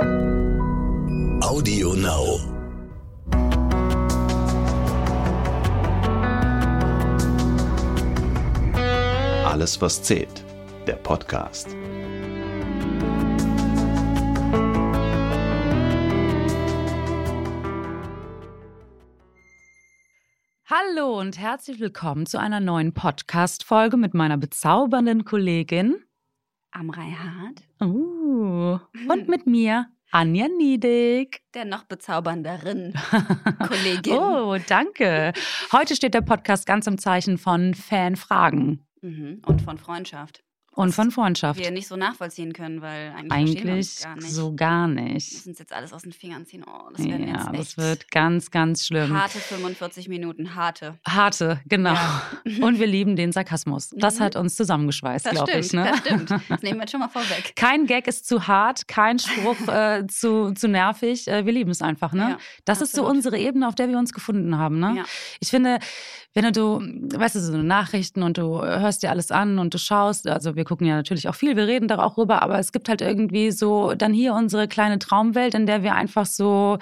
Audio Now. Alles, was zählt. Der Podcast. Hallo und herzlich willkommen zu einer neuen Podcast-Folge mit meiner bezaubernden Kollegin Amrei Hart. uh, und mit mir, Anja Niedig. Der noch bezaubernderen Kollegin. Oh, danke. Heute steht der Podcast ganz im Zeichen von Fanfragen Mhm. Und von Freundschaft. Und von Freundschaft. Wir nicht so nachvollziehen können, weil eigentlich, wir Eigentlich gar nicht. so gar Wir nicht. müssen uns jetzt alles aus den Fingern ziehen. Oh, das werden Ja, jetzt das wird ganz, ganz schlimm. harte 45 Minuten. Harte. Harte, genau. Ja. Und wir lieben den Sarkasmus. Das Mhm. hat uns zusammengeschweißt, glaube ich. Ne? das stimmt. Das nehmen wir jetzt schon mal vorweg. Kein Gag ist zu hart, kein Spruch äh, zu, zu nervig. Äh, wir lieben es einfach. Ne? Ja, das ist so absolut. unsere Ebene, auf der wir uns gefunden haben. Ne? Ich finde, wenn du, weißt du, so Nachrichten und du hörst dir alles an und du schaust, also wir gucken ja natürlich auch viel, wir reden da auch rüber, aber es gibt halt irgendwie so dann hier unsere kleine Traumwelt, in der wir einfach so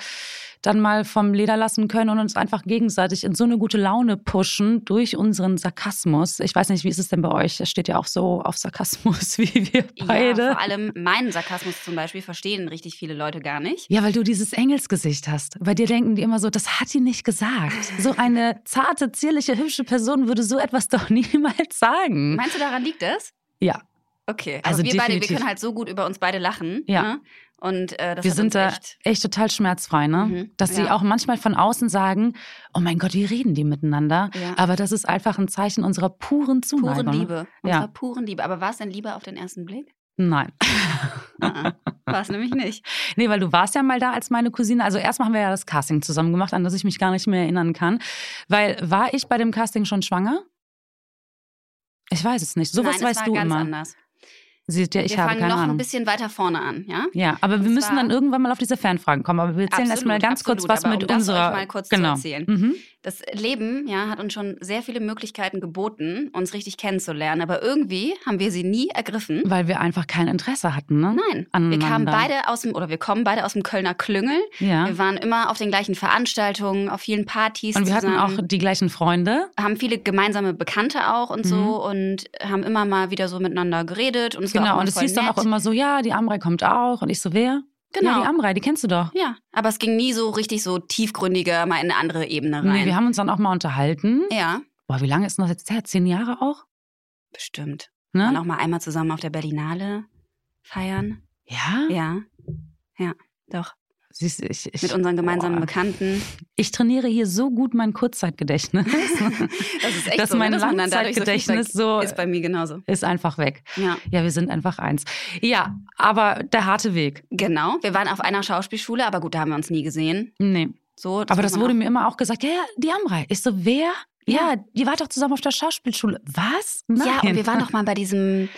dann mal vom Leder lassen können und uns einfach gegenseitig in so eine gute Laune pushen durch unseren Sarkasmus. Ich weiß nicht, wie ist es denn bei euch? Es steht ja auch so auf Sarkasmus wie wir beide. Ja, vor allem meinen Sarkasmus zum Beispiel verstehen richtig viele Leute gar nicht. Ja, weil du dieses Engelsgesicht hast. Bei dir denken die immer so, das hat die nicht gesagt. So eine zarte, zierliche, hübsche Person würde so etwas doch niemals sagen. Meinst du, daran liegt das? Ja, Okay. Also wir beide, wir definitiv. können halt so gut über uns beide lachen. Ja. Ne? Und äh, das wir sind da echt echt total schmerzfrei, ne? Mhm, Dass sie ja. auch manchmal von außen sagen, oh mein Gott, wie reden die miteinander? Ja. Aber das ist einfach ein Zeichen unserer puren Zuneigung. puren ne? Liebe. Ja. Unserer puren Liebe. Aber war es denn Liebe auf den ersten Blick? Nein. Ah, war es nämlich nicht. Nee, weil du warst ja mal da als meine Cousine. Also erstmal haben wir ja das Casting zusammen gemacht, an das ich mich gar nicht mehr erinnern kann. Weil war ich bei dem Casting schon schwanger? Ich weiß es nicht. Sowas Nein, weißt war du ganz immer. anders. Siehst ja, ich wir habe fangen keine noch Ahnung. ein bisschen weiter vorne an, ja? Ja, aber wir Und müssen zwar- dann irgendwann mal auf diese Fanfragen kommen. Aber wir erzählen erstmal ganz kurz absolut. was Aber mit um unserer. kurz genau. Mhm. Das Leben ja, hat uns schon sehr viele Möglichkeiten geboten, uns richtig kennenzulernen. Aber irgendwie haben wir sie nie ergriffen. Weil wir einfach kein Interesse hatten, ne? Nein, wir kamen Aneinander. beide aus dem, oder wir kommen beide aus dem Kölner Klüngel. Ja. Wir waren immer auf den gleichen Veranstaltungen, auf vielen Partys Und wir hatten zusammen. auch die gleichen Freunde. haben viele gemeinsame Bekannte auch und Mhm. so und haben immer mal wieder so miteinander geredet und es Genau. Und es hieß dann nett. auch immer so, ja, die Amrei kommt auch. Und ich so, wer? Genau. Ja, die Amrei, die kennst du doch. Ja, aber es ging nie so richtig so tiefgründiger mal in eine andere Ebene rein. Nee, wir haben uns dann auch mal unterhalten. ja, Boah, wie lange ist denn das jetzt her? Zehn Jahre auch? bestimmt. Ne? auch mal einmal zusammen auf der Berlinale feiern. Ja? Ja, ja, doch. Siehst ich, ich, Mit unseren gemeinsamen Boah. Bekannten. ich trainiere hier so gut mein Kurzzeitgedächtnis. Das ist echt Dass so, mein dass so Langzeitgedächtnis viel so ist bei mir genauso. ist einfach weg. Ja, Ja, wir sind einfach eins. Ja, aber der harte Weg. genau. Wir waren auf einer Schauspielschule, aber gut, da haben wir uns nie gesehen. Nee. So, aber muss das wurde auch- mir immer auch gesagt. Ja, ja, die Amrei. Ich so, wer? Ja, Ja. ihr wart doch zusammen auf der Schauspielschule. Was? Nein. Ja, und wir waren doch mal bei diesem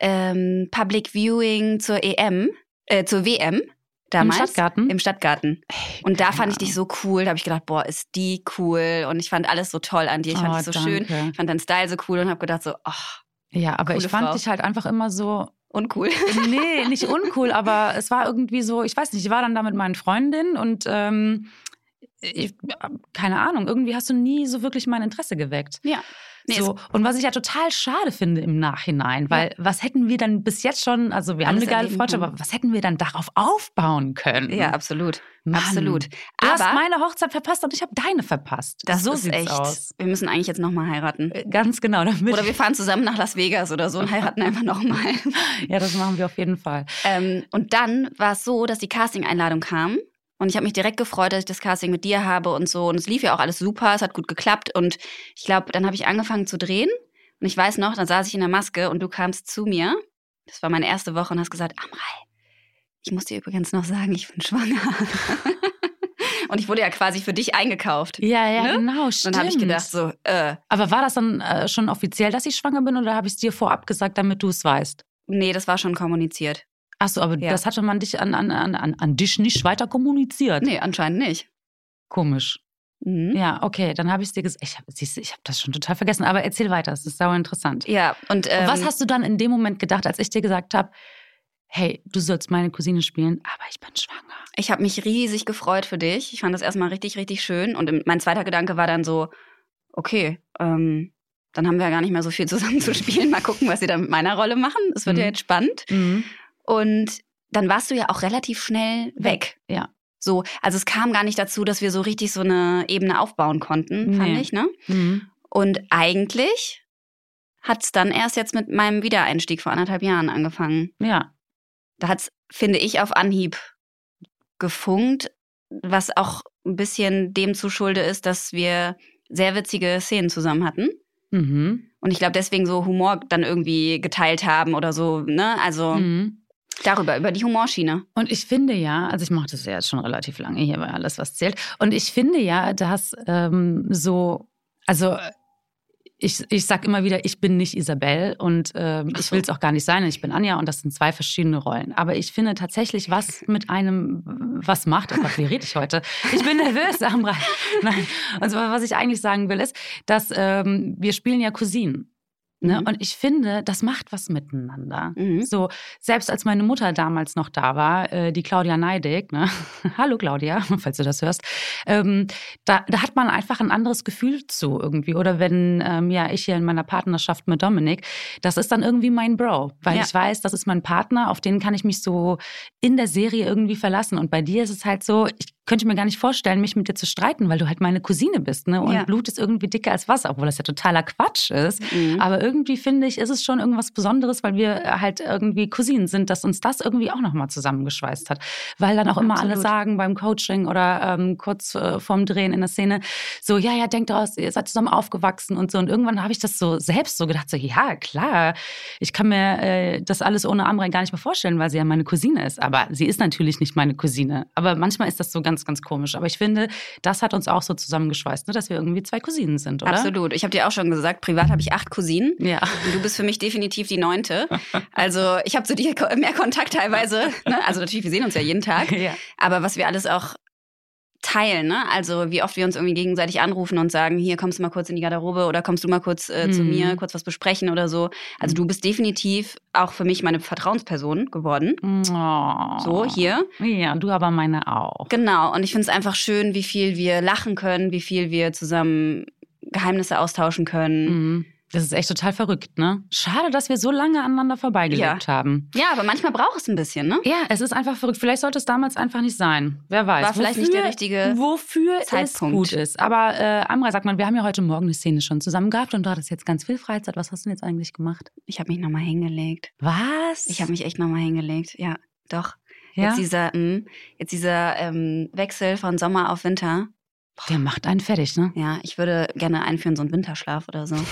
ähm, Public Viewing zur EM, äh, zur WM damals. Im Stadtgarten? Im Stadtgarten. Ey, Und da fand ich dich so cool. Da habe ich gedacht, boah, ist die cool. Und ich fand alles so toll an dir. Ich fand Oh, dich so schön. danke. Ich fand deinen Style so cool und habe gedacht so, ach, Ja, aber ich fand Frau. dich halt einfach immer so, uncool. nee, nicht uncool, aber es war irgendwie so, ich weiß nicht, ich war dann da mit meinen Freundinnen und ähm, ich, keine Ahnung, irgendwie hast du nie so wirklich mein Interesse geweckt. Ja. Nee, so. Und was ich ja total schade finde im Nachhinein, weil was hätten wir dann bis jetzt schon, also wir haben Alles eine geile Freundschaft, aber was hätten wir dann darauf aufbauen können? Ja, absolut. Mann. Absolut. Du hast Aber meine Hochzeit verpasst und ich habe deine verpasst. das so ist echt. aus. Wir müssen eigentlich jetzt nochmal heiraten. Äh, Ganz genau. Oder wir fahren zusammen nach Las Vegas oder so und heiraten einfach nochmal. ja, das machen wir auf jeden Fall. Ähm, und dann war es so, dass die Casting-Einladung kam. Und ich habe mich direkt gefreut, dass ich das Casting mit dir habe und so. Und es lief ja auch alles super, es hat gut geklappt. Und ich glaube, dann habe ich angefangen zu drehen. Und ich weiß noch, dann saß ich in der Maske und du kamst zu mir. Das war meine erste Woche und hast gesagt, Amrei, ich muss dir übrigens noch sagen, ich bin schwanger. und ich wurde ja quasi für dich eingekauft. Ja, ja, Ne? genau, Und stimmt. dann habe ich gedacht so, äh, Aber war das dann äh, schon offiziell, dass ich schwanger bin oder habe ich es dir vorab gesagt, damit du es weißt? nee, das war schon kommuniziert. Achso, aber Ja. das hatte man dich an, an, an, an dich nicht weiter kommuniziert. Nee, anscheinend nicht. Komisch. Mhm. Ja, okay, dann habe ich es dir gesagt. Ich habe hab das schon total vergessen, aber erzähl weiter, es ist sauer interessant. Ja, und, ähm, Und was hast du dann in dem Moment gedacht, als ich dir gesagt habe, hey, du sollst meine Cousine spielen, aber ich bin schwanger. Ich habe mich riesig gefreut für dich. Ich fand das erstmal richtig, richtig schön. Und mein zweiter Gedanke war dann so, okay, ähm, dann haben wir ja gar nicht mehr so viel zusammen zu spielen. Mal gucken, was sie da mit meiner Rolle machen. Es wird mhm. ja jetzt spannend. Mhm. Und dann warst du ja auch relativ schnell weg. Ja. So, also es kam gar nicht dazu, dass wir so richtig so eine Ebene aufbauen konnten, nee. fand ich, ne? Mhm. Und eigentlich hat es dann erst jetzt mit meinem Wiedereinstieg vor anderthalb Jahren angefangen. Ja. Da hat es, finde ich, auf Anhieb gefunkt, was auch ein bisschen dem zu Schulde ist, dass wir sehr witzige Szenen zusammen hatten. Mhm. Und ich glaube, deswegen so Humor dann irgendwie geteilt haben oder so, ne? Also mhm. Darüber, über die Humorschiene. Und ich finde ja, also ich mache das ja jetzt schon relativ lange hier bei alles, was zählt. Und ich finde ja, dass ähm, so, also ich, ich sag immer wieder, ich bin nicht Isabel und ähm, so. ich will es auch gar nicht sein. Ich bin Anja und das sind zwei verschiedene Rollen. Aber ich finde tatsächlich, was mit einem was macht. Oh Gott, wie rede ich heute? Ich bin nervös, Amra. Nein. Und zwar, was ich eigentlich sagen will, ist, dass ähm, wir spielen ja Cousinen. Ne? Mhm. Und ich finde, das macht was miteinander. Mhm. So, selbst als meine Mutter damals noch da war, äh, die Claudia Neidig, ne? hallo Claudia, falls du das hörst, ähm, da, da hat man einfach ein anderes Gefühl zu irgendwie. Oder wenn ähm, ja ich hier in meiner Partnerschaft mit Dominik, das ist dann irgendwie mein Bro, weil ja. ich weiß, das ist mein Partner, auf den kann ich mich so in der Serie irgendwie verlassen. Und bei dir ist es halt so, ich könnte mir gar nicht vorstellen, mich mit dir zu streiten, weil du halt meine Cousine bist, ne? Und ja. Blut ist irgendwie dicker als Wasser, obwohl das ja totaler Quatsch ist. Mhm. Aber irgendwie finde ich, ist es schon irgendwas Besonderes, weil wir halt irgendwie Cousinen sind, dass uns das irgendwie auch nochmal zusammengeschweißt hat. Weil dann auch immer Absolut. alle sagen beim Coaching oder ähm, kurz äh, vorm Drehen in der Szene, so, ja, ja, denkt daraus, ihr seid zusammen aufgewachsen und so. Und irgendwann habe ich das so selbst so gedacht, so, ja, klar, ich kann mir äh, das alles ohne Amrei gar nicht mehr vorstellen, weil sie ja meine Cousine ist. Aber sie ist natürlich nicht meine Cousine. Aber manchmal ist das so ganz ganz, ganz komisch. Aber ich finde, das hat uns auch so zusammengeschweißt, ne, dass wir irgendwie zwei Cousinen sind, oder? Absolut. Ich habe dir auch schon gesagt, privat habe ich acht Cousinen. Ja. Und du bist für mich definitiv die neunte. Also ich habe zu dir mehr Kontakt teilweise. Ne? Also natürlich, wir sehen uns ja jeden Tag. Ja. Aber was wir alles auch teilen, ne? Also wie oft wir uns irgendwie gegenseitig anrufen und sagen, hier kommst du mal kurz in die Garderobe oder kommst du mal kurz äh, mhm. zu mir, kurz was besprechen oder so. Also mhm. du bist definitiv auch für mich meine Vertrauensperson geworden. Oh. So, hier. Ja, du aber meine auch. Genau. Und ich finde es einfach schön, wie viel wir lachen können, wie viel wir zusammen Geheimnisse austauschen können. Mhm. Das ist echt total verrückt, ne? Schade, dass wir so lange aneinander vorbeigelebt ja. haben. Ja, aber manchmal braucht es ein bisschen, ne? Ja, es ist einfach verrückt. Vielleicht sollte es damals einfach nicht sein. Wer weiß. War vielleicht wofür, nicht der richtige wofür Zeitpunkt. es gut ist. Aber äh, Amra sagt man, wir haben ja heute Morgen eine Szene schon zusammen gehabt und du hattest jetzt ganz viel Freizeit. Was hast du denn jetzt eigentlich gemacht? Ich habe mich nochmal hingelegt. Was? Ich habe mich echt nochmal hingelegt. Ja, doch. Ja? Jetzt dieser, mh, mm, jetzt dieser ähm, Wechsel von Sommer auf Winter. Der macht einen fertig, ne? Ja, ich würde gerne einführen, so einen Winterschlaf oder so.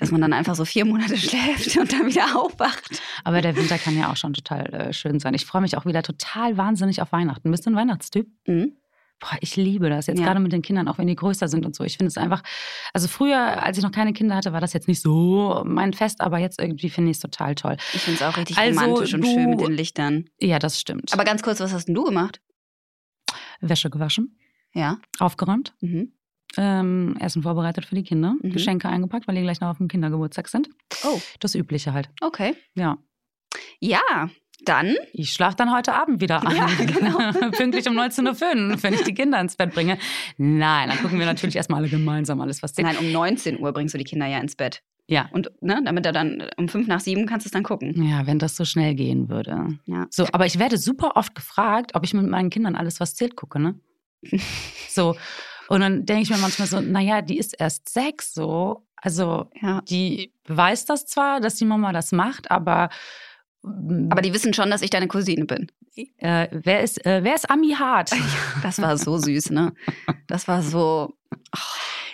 dass man dann einfach so vier Monate schläft und dann wieder aufwacht. Aber der Winter kann ja auch schon total äh, schön sein. Ich freue mich auch wieder total wahnsinnig auf Weihnachten. Bist du ein Weihnachtstyp? Mhm. Boah, ich liebe das. Jetzt ja. gerade mit den Kindern, auch wenn die größer sind und so. Ich finde es einfach, also früher, als ich noch keine Kinder hatte, war das jetzt nicht so mein Fest, aber jetzt irgendwie finde ich es total toll. Ich finde es auch richtig also, romantisch und schön mit den Lichtern. Ja, das stimmt. Aber ganz kurz, was hast denn du gemacht? Wäsche gewaschen. Ja. Aufgeräumt. Mhm ähm, Essen vorbereitet für die Kinder, mhm. Geschenke eingepackt, weil die gleich noch auf dem Kindergeburtstag sind. Oh. Das Übliche halt. Okay. Ja. Ja, dann. Ich schlafe dann heute Abend wieder an. Ja, genau. Pünktlich um 19.05 Uhr, wenn ich die Kinder ins Bett bringe. Nein, dann gucken wir natürlich erstmal alle gemeinsam alles, was zählt. Nein, um 19 Uhr bringst du die Kinder ja ins Bett. Ja. Und ne, damit er dann um fünf nach sieben kannst du es dann gucken. Ja, wenn das so schnell gehen würde. Ja. So, aber ich werde super oft gefragt, ob ich mit meinen Kindern alles, was zählt, gucke, ne? so. Und dann denke ich mir manchmal so, naja, die ist erst sechs so. Also ja. die weiß das zwar, dass die Mama das macht, aber mm, aber die wissen schon, dass ich deine Cousine bin. Äh, wer ist, äh, wer ist Ami Hart? Das war so süß, ne? Das war so. Oh.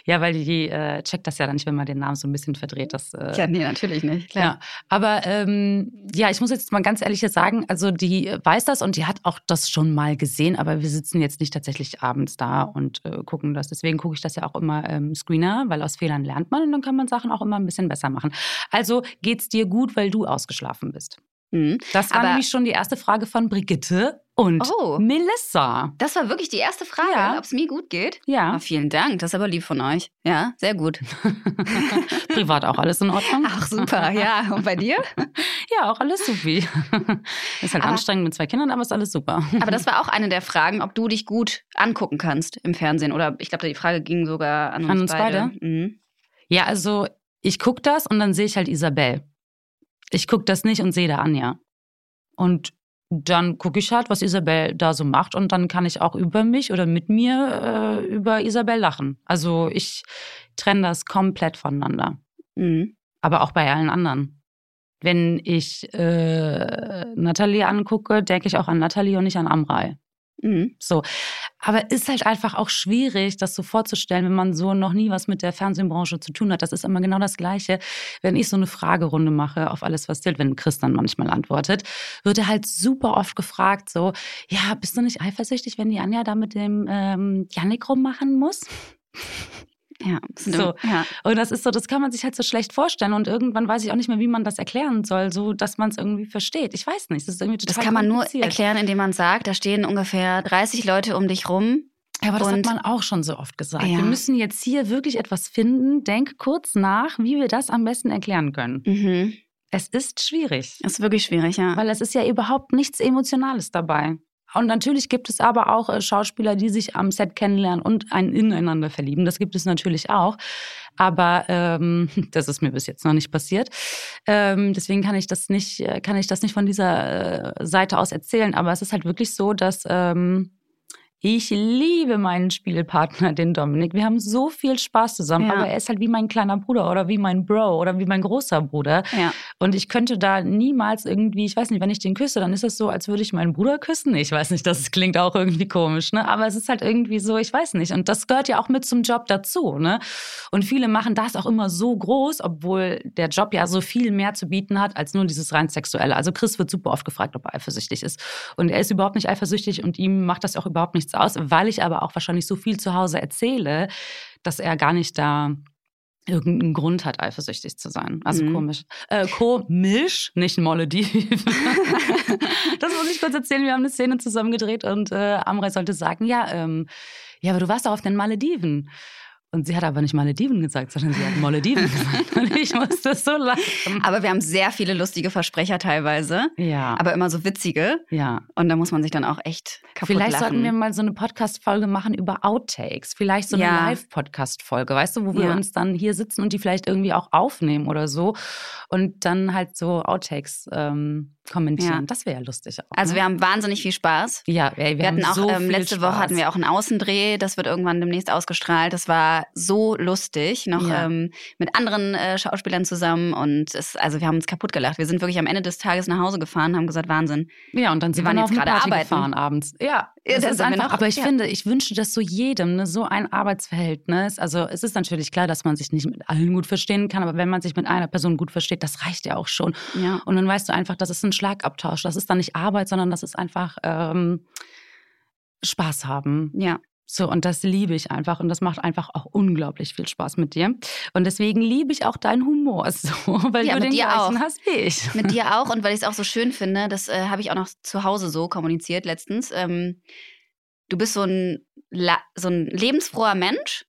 Ja, weil die äh, checkt das ja dann nicht, wenn man den Namen so ein bisschen verdreht. Das, äh, ja, nee, natürlich nicht. Klar. Ja, aber ähm, ja, ich muss jetzt mal ganz ehrlich sagen, also die weiß das und die hat auch das schon mal gesehen, aber wir sitzen jetzt nicht tatsächlich abends da und äh, gucken das. Deswegen gucke ich das ja auch immer ähm, Screener, weil aus Fehlern lernt man und dann kann man Sachen auch immer ein bisschen besser machen. Also geht's dir gut, weil du ausgeschlafen bist? Mhm. Das war Aber- nämlich schon die erste Frage von Brigitte und Oh. Melissa. Das war wirklich die erste Frage, Ja. ob es mir gut geht. Ja, Ah, vielen Dank, das ist aber lieb von euch. Ja, sehr gut. privat auch alles in Ordnung. Ach, super, ja. Und bei dir? Ja, auch alles supi. Ist halt Aber- anstrengend mit zwei Kindern, aber ist alles super. Aber das war auch eine der Fragen, ob du dich gut angucken kannst im Fernsehen. Oder ich glaube, die Frage ging sogar an uns, An uns beide. beide? Mhm. Ja, also ich gucke das und dann sehe ich halt Isabel. Ich gucke das nicht und sehe da Anja. Und dann gucke ich halt, was Isabel da so macht und dann kann ich auch über mich oder mit mir äh, über Isabel lachen. Also ich trenne das komplett voneinander. Mhm. Aber auch bei allen anderen. Wenn ich äh, Nathalie angucke, denke ich auch an Nathalie und nicht an Amrei. Mhm. So. Aber ist halt einfach auch schwierig, das so vorzustellen, wenn man so noch nie was mit der Fernsehbranche zu tun hat. Das ist immer genau das Gleiche. Wenn ich so eine Fragerunde mache auf alles, was zählt, wenn Chris dann manchmal antwortet, wird er halt super oft gefragt, so, ja, bist du nicht eifersüchtig, wenn die Anja da mit dem ähm, Janik rummachen muss? Ja, So. ja. Und das ist so, das kann man sich halt so schlecht vorstellen. Und irgendwann weiß ich auch nicht mehr, wie man das erklären soll, so dass man es irgendwie versteht. Ich weiß nicht. Das ist irgendwie total Das kann man nur erklären, indem man sagt, da stehen ungefähr 30 Leute um dich rum. Ja, aber das Und- hat man auch schon so oft gesagt. Ja. Wir müssen jetzt hier wirklich etwas finden. Denk kurz nach, wie wir das am besten erklären können. Mhm. Es ist schwierig, Das ist wirklich schwierig, ja. weil es ist ja überhaupt nichts Emotionales dabei. Und natürlich gibt es aber auch äh, Schauspieler, die sich am Set kennenlernen und ein ineinander verlieben. Das gibt es natürlich auch. Aber ähm, das ist mir bis jetzt noch nicht passiert. Ähm, deswegen kann ich das nicht, äh, kann ich das nicht von dieser äh, Seite aus erzählen. Aber es ist halt wirklich so, dass ähm, ich liebe meinen Spielpartner, den Dominik. Wir haben so viel Spaß zusammen. Ja. Aber er ist halt wie mein kleiner Bruder oder wie mein Bro oder wie mein großer Bruder. ja. Und ich könnte da niemals irgendwie, ich weiß nicht, wenn ich den küsse, dann ist es so, als würde ich meinen Bruder küssen. Ich weiß nicht, das klingt auch irgendwie komisch, ne? Aber es ist halt irgendwie so, ich weiß nicht. Und das gehört ja auch mit zum Job dazu, ne? Und viele machen das auch immer so groß, obwohl der Job ja so viel mehr zu bieten hat, als nur dieses rein sexuelle. Also Chris wird super oft gefragt, ob er eifersüchtig ist. Und er ist überhaupt nicht eifersüchtig und ihm macht das auch überhaupt nichts aus, weil ich aber auch wahrscheinlich so viel zu Hause erzähle, dass er gar nicht da irgendeinen Grund hat, eifersüchtig zu sein. Also Mhm. komisch. Äh, komisch, nicht Malediv. das muss ich kurz erzählen. Wir haben eine Szene zusammen gedreht und äh, Amrei sollte sagen, ja, ähm, ja, aber du warst doch auf den Malediven. Und sie hat aber nicht Malediven gesagt, sondern sie hat Malediven gesagt. Und ich musste so lachen. Aber wir haben sehr viele lustige Versprecher teilweise, Ja, aber immer so witzige. ja. Und da muss man sich dann auch echt kaputt Vielleicht lachen. sollten wir mal so eine Podcast-Folge machen über Outtakes. Vielleicht so eine Ja. Live-Podcast-Folge, weißt du, wo wir Ja. uns dann hier sitzen und die vielleicht irgendwie auch aufnehmen oder so. Und dann halt so Outtakes ähm, kommentieren. Ja. Das wäre ja lustig auch. also ne? wir haben wahnsinnig viel Spaß. ja, ey, wir, Wir, hatten haben auch so ähm, viel letzte Spaß. Woche hatten wir auch einen Außendreh, das wird irgendwann demnächst ausgestrahlt. Das war so lustig, noch Ja. ähm, mit anderen äh, Schauspielern zusammen und es, also wir haben uns kaputt gelacht. Wir sind wirklich am Ende des Tages nach Hause gefahren, haben gesagt Wahnsinn. Ja, und dann sind Wir waren jetzt gerade arbeiten. gefahren abends. Ja, das da ist einfach. noch- aber ich ja. finde, ich wünsche das so jedem, ne, so ein Arbeitsverhältnis. Also es ist natürlich klar, dass man sich nicht mit allen gut verstehen kann, aber wenn man sich mit einer Person gut versteht, das reicht ja auch schon. Ja. Und dann weißt du einfach, das ist ein Schlagabtausch. Das ist dann nicht Arbeit, sondern das ist einfach ähm, Spaß haben. Ja. So, und das liebe ich einfach. Und das macht einfach auch unglaublich viel Spaß mit dir. Und deswegen liebe ich auch deinen Humor so, weil Ja, du den dir gleichen auch. hast wie ich. Mit dir auch und weil ich es auch so schön finde, das äh, habe ich auch noch zu Hause so kommuniziert letztens. Ähm, du bist so ein, so ein lebensfroher Mensch.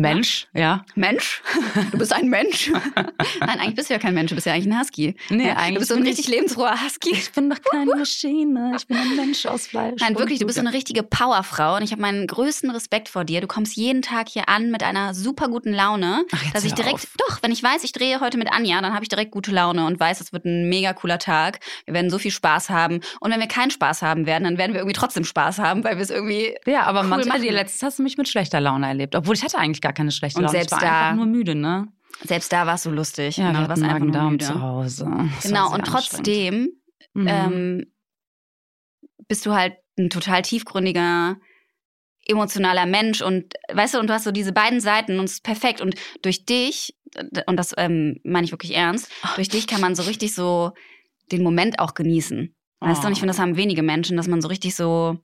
Mensch, ja. Mensch? Du bist ein Mensch? Nein, eigentlich bist du ja kein Mensch, du bist ja eigentlich ein Husky. Nee, ja, eigentlich du bist so ein richtig lebensfroher Husky. Ich bin doch keine Maschine. Ich bin ein Mensch aus Fleisch. Nein, wirklich, du bist so eine richtige Powerfrau und ich habe meinen größten Respekt vor dir. Du kommst jeden Tag hier an mit einer super guten Laune, Ach, dass ich direkt, auf. doch, wenn ich weiß, ich drehe heute mit Anja, dann habe ich direkt gute Laune und weiß, es wird ein mega cooler Tag. Wir werden so viel Spaß haben und wenn wir keinen Spaß haben werden, dann werden wir irgendwie trotzdem Spaß haben, weil wir es irgendwie Ja, aber cool manchmal, machen. letztens hast du mich mit schlechter Laune erlebt. Obwohl ich hatte eigentlich gar keine schlechte Und Laune. selbst ich war da- einfach nur müde, ne? selbst da warst du lustig. Ja, genau, wir hatten Magen-Darm zu Hause. Das war Genau, und trotzdem. Mhm. ähm, bist du halt ein total tiefgründiger, emotionaler Mensch und weißt du, und du hast so diese beiden Seiten und es ist perfekt. Und durch dich, und das ähm, meine ich wirklich ernst, durch dich kann man so richtig so den Moment auch genießen. Weißt du, und ich finde, das haben wenige Menschen, dass man so richtig so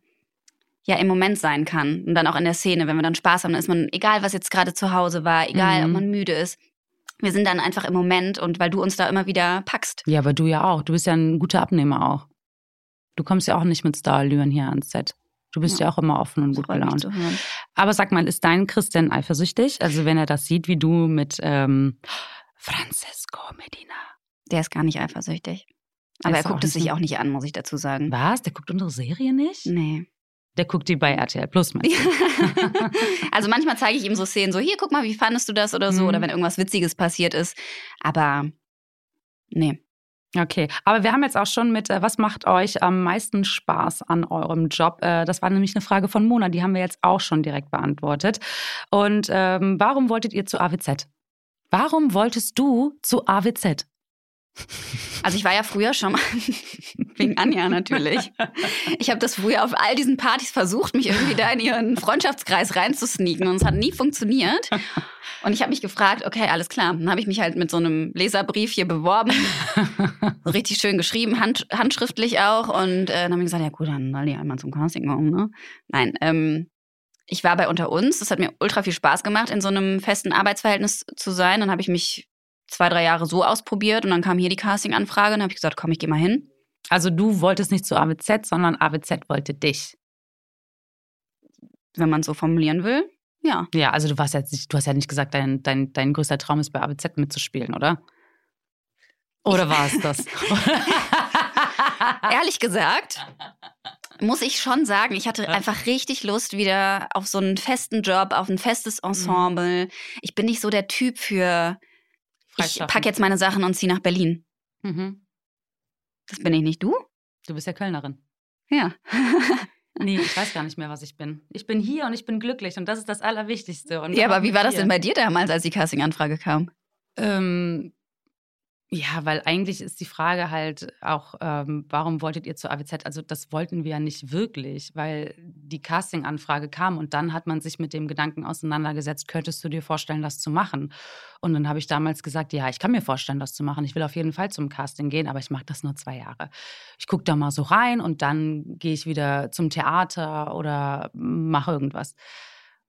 ja im Moment sein kann. Und dann auch in der Szene, wenn wir dann Spaß haben, dann ist man, egal was jetzt gerade zu Hause war, egal Mhm. ob man müde ist, wir sind dann einfach im Moment und weil du uns da immer wieder packst. Ja, aber du ja auch. Du bist ja ein guter Abnehmer auch. Du kommst ja auch nicht mit Starallüren hier ans Set. Du bist ja, ja auch immer offen und gut gelaunt. Aber sag mal, ist dein Christian eifersüchtig? Also wenn er das sieht, wie du mit ähm, Francesco Medina. Der ist gar nicht eifersüchtig. Aber er guckt es sich auch nicht an, muss ich dazu sagen. Was? Der guckt unsere Serie nicht? Nee. Der guckt die bei RTL Plus, du? also manchmal zeige ich ihm so Szenen, so hier, guck mal, wie fandest du das oder so, mhm. oder wenn irgendwas Witziges passiert ist. Aber nee. Okay, aber wir haben jetzt auch schon mit, äh, was macht euch am meisten Spaß an eurem Job? Äh, das war nämlich eine Frage von Mona, die haben wir jetzt auch schon direkt beantwortet. Und ähm, warum wolltet ihr zu AWZ? Warum wolltest du zu AWZ? Also ich war ja früher schon mal, wegen Anja natürlich. Ich habe das früher auf all diesen Partys versucht, mich irgendwie da in ihren Freundschaftskreis reinzusneaken und es hat nie funktioniert. Und ich habe mich gefragt, okay, alles klar. Dann habe ich mich halt mit so einem Leserbrief hier beworben, richtig schön geschrieben, hand, handschriftlich auch. Und äh, dann habe ich gesagt, ja gut, dann soll die einmal zum Casting kommen. Ne? Nein, ähm, ich war bei Unter uns. Das hat mir ultra viel Spaß gemacht, in so einem festen Arbeitsverhältnis zu sein. Dann habe ich mich zwei, drei Jahre so ausprobiert und dann kam hier die Casting-Anfrage und dann habe ich gesagt, komm, ich gehe mal hin. Also du wolltest nicht zu AWZ, sondern AWZ wollte dich. Wenn man es so formulieren will, ja. Ja, also du warst jetzt nicht, du hast ja nicht gesagt, dein, dein, dein größter Traum ist bei AWZ mitzuspielen, oder? Oder war es das? Ehrlich gesagt, muss ich schon sagen, ich hatte einfach richtig Lust wieder auf so einen festen Job, auf ein festes mhm. Ensemble. Ich bin nicht so der Typ für, ich packe jetzt meine Sachen und ziehe nach Berlin. Mhm. Das bin ich nicht. Du? Du bist ja Kölnerin. Ja. nee, ich weiß gar nicht mehr, was ich bin. Ich bin hier und ich bin glücklich und das ist das Allerwichtigste. Und ja, aber wie war das denn bei dir damals, als die Casting-Anfrage kam? Ähm, ja, weil eigentlich ist die Frage halt auch, ähm, warum wolltet ihr zur AWZ? Also das wollten wir ja nicht wirklich, weil die Casting-Anfrage kam und dann hat man sich mit dem Gedanken auseinandergesetzt, könntest du dir vorstellen, das zu machen? Und dann habe ich damals gesagt, ja, ich kann mir vorstellen, das zu machen. Ich will auf jeden Fall zum Casting gehen, aber ich mache das nur zwei Jahre. Ich gucke da mal so rein und dann gehe ich wieder zum Theater oder mache irgendwas.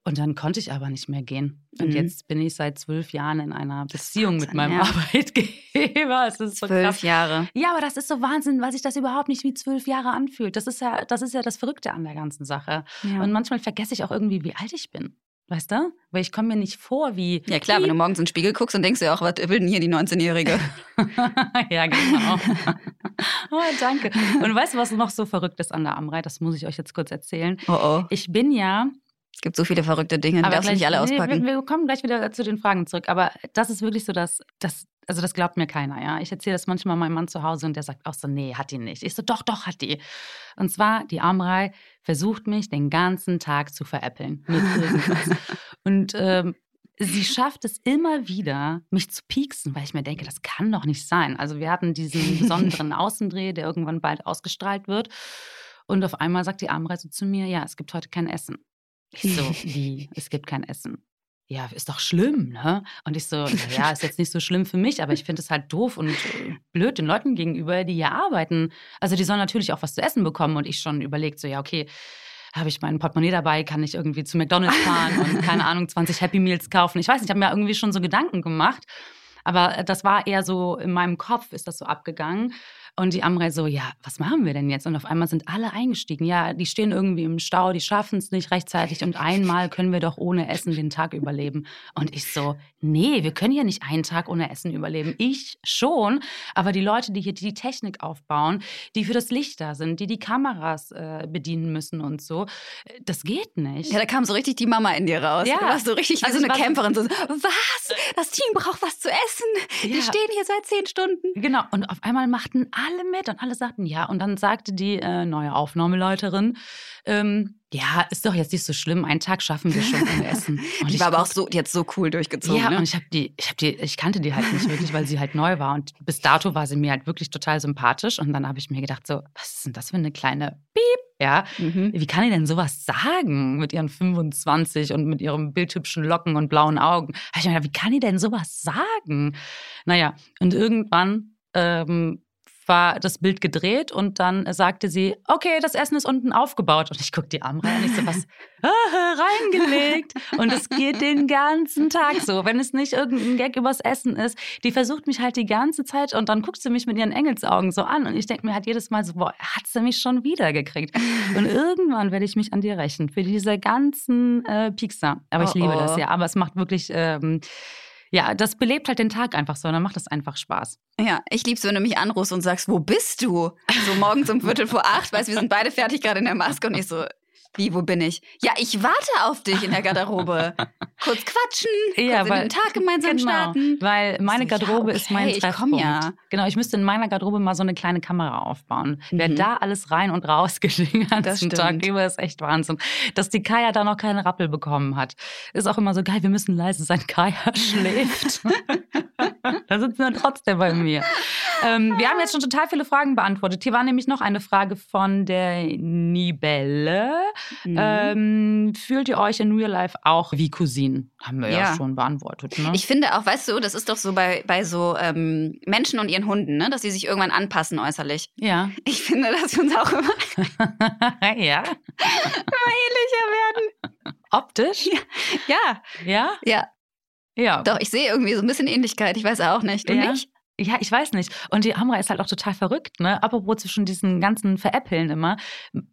Und dann konnte ich aber nicht mehr gehen. Und mhm. jetzt bin ich seit zwölf Jahren in einer Beziehung mit meinem ja. Arbeitgeber. Es ist so zwölf krass. Jahre. Ja, aber das ist so Wahnsinn, weil sich das überhaupt nicht wie zwölf Jahre anfühlt. Das ist ja, das ist ja das Verrückte an der ganzen Sache. Ja. Und manchmal vergesse ich auch irgendwie, wie alt ich bin. Weißt du? Weil ich komme mir nicht vor wie. Ja, klar, wenn du morgens in den Spiegel guckst, dann denkst du ja auch, was will denn hier die 19-Jährige? ja, genau. oh, danke. Und weißt du, was noch so verrückt ist an der Amrei? Das muss ich euch jetzt kurz erzählen. Oh, oh. Ich bin ja es gibt so viele verrückte Dinge, die darfst du nicht alle auspacken. Nee, wir, kommen gleich wieder zu den Fragen zurück. Aber das ist wirklich so, dass das, also das glaubt mir keiner, ja. Ich erzähle das manchmal meinem Mann zu Hause und der sagt auch so, nee, hat die nicht. Ich so, doch, doch, hat die. Und zwar, die Amrei versucht mich den ganzen Tag zu veräppeln und ähm, sie schafft es immer wieder, mich zu pieksen, weil ich mir denke, das kann doch nicht sein. Also wir hatten diesen besonderen Außendreh, der irgendwann bald ausgestrahlt wird. Und auf einmal sagt die Amrei so zu mir, ja, es gibt heute kein Essen. Ich so, wie, es gibt kein Essen. Ja, ist doch schlimm, ne? Und ich so, ja, ist jetzt nicht so schlimm für mich, aber ich finde es halt doof und blöd den Leuten gegenüber, die hier arbeiten. Also die sollen natürlich auch was zu essen bekommen und ich schon überlegt, so, ja, okay, habe ich mein Portemonnaie dabei, kann ich irgendwie zu McDonalds fahren und keine Ahnung, 20 Happy Meals kaufen. Ich weiß nicht, ich habe mir irgendwie schon so Gedanken gemacht. Aber das war eher so in meinem Kopf ist das so abgegangen. Und die Amrei so, ja, was machen wir denn jetzt? Und auf einmal sind alle eingestiegen. Ja, die stehen irgendwie im Stau, die schaffen es nicht rechtzeitig. Und einmal können wir doch ohne Essen den Tag überleben. Und ich so, nee, wir können ja nicht einen Tag ohne Essen überleben. Ich schon, aber die Leute, die hier die Technik aufbauen, die für das Licht da sind, die die Kameras äh, bedienen müssen und so, das geht nicht. Ja, da kam so richtig die Mama in dir raus. Ja. Du warst so richtig also so eine Camperin. So, was? Das Team braucht was zu essen. Ja. Die stehen hier seit zehn Stunden. Genau. Und auf einmal machten alle mit und alle sagten ja. Und dann sagte die äh, neue Aufnahmeleiterin, ähm, ja, ist doch jetzt nicht so schlimm. Einen Tag schaffen wir schon ohne Essen. Und die war aber auch so jetzt so cool durchgezogen. Ja, ne? und ich habe die, ich habe die, ich kannte die halt nicht wirklich, weil sie halt neu war. Und bis dato war sie mir halt wirklich total sympathisch. Und dann habe ich mir gedacht, so, was ist denn das für eine kleine Piep? Ja, mhm. wie kann die denn sowas sagen mit ihren 25 und mit ihren bildhübschen Locken und blauen Augen? Ich mir gedacht, wie kann die denn sowas sagen? Naja, und irgendwann ähm, war das Bild gedreht und dann sagte sie, okay, das Essen ist unten aufgebaut. Und ich gucke die Arme rein und ich so, was? Reingelegt. Und es geht den ganzen Tag so. Wenn es nicht irgendein Gag übers Essen ist, die versucht mich halt die ganze Zeit und dann guckt sie mich mit ihren Engelsaugen so an. Und ich denke mir halt jedes Mal so, boah, hat sie mich schon wieder gekriegt. Und irgendwann werde ich mich an dir rächen für diese ganzen äh, Piekser. Aber ich Oh, liebe oh. das ja. Aber es macht wirklich, ähm, ja, das belebt halt den Tag einfach so. Und dann macht es einfach Spaß. Ja, ich lieb's, wenn du mich anrufst und sagst, wo bist du? So morgens um Viertel vor acht, weißt, wir sind beide fertig gerade in der Maske und ich so, wie, wo bin ich? Ja, ich warte auf dich in der Garderobe. Kurz quatschen, Ja, kurz weil- den Tag gemeinsam Genau, starten. weil meine So, ja, Garderobe ist mein okay, ich Treffpunkt. ja. Genau, ich müsste in meiner Garderobe mal so eine kleine Kamera aufbauen. Wer Mhm. da alles rein und raus den Das ganzen stimmt. Tag über, ist echt Wahnsinn. Dass die Kaya da noch keinen Rappel bekommen hat, ist auch immer so geil. Wir müssen leise sein. Kaya schläft. da sitzen wir trotzdem bei mir. Ähm, wir haben jetzt schon total viele Fragen beantwortet. Hier war nämlich noch eine Frage von der Nibelle. Mhm. Ähm, fühlt ihr euch in Real Life auch wie Cousinen? Haben wir ja, Ja. schon beantwortet. Ne? Ich finde auch, weißt du, das ist doch so bei, bei so ähm, Menschen und ihren Hunden, ne? dass sie sich irgendwann anpassen äußerlich. ja. Ich finde, dass wir uns auch immer ja. ähnlicher werden. Optisch? Ja, Ja? ja, Ja. Doch, ich sehe irgendwie so ein bisschen Ähnlichkeit. Ich weiß auch nicht. Du Ja? nicht? Ja, ich weiß nicht. Und die Amra ist halt auch total verrückt, ne? Apropos zwischen diesen ganzen Veräppeln immer,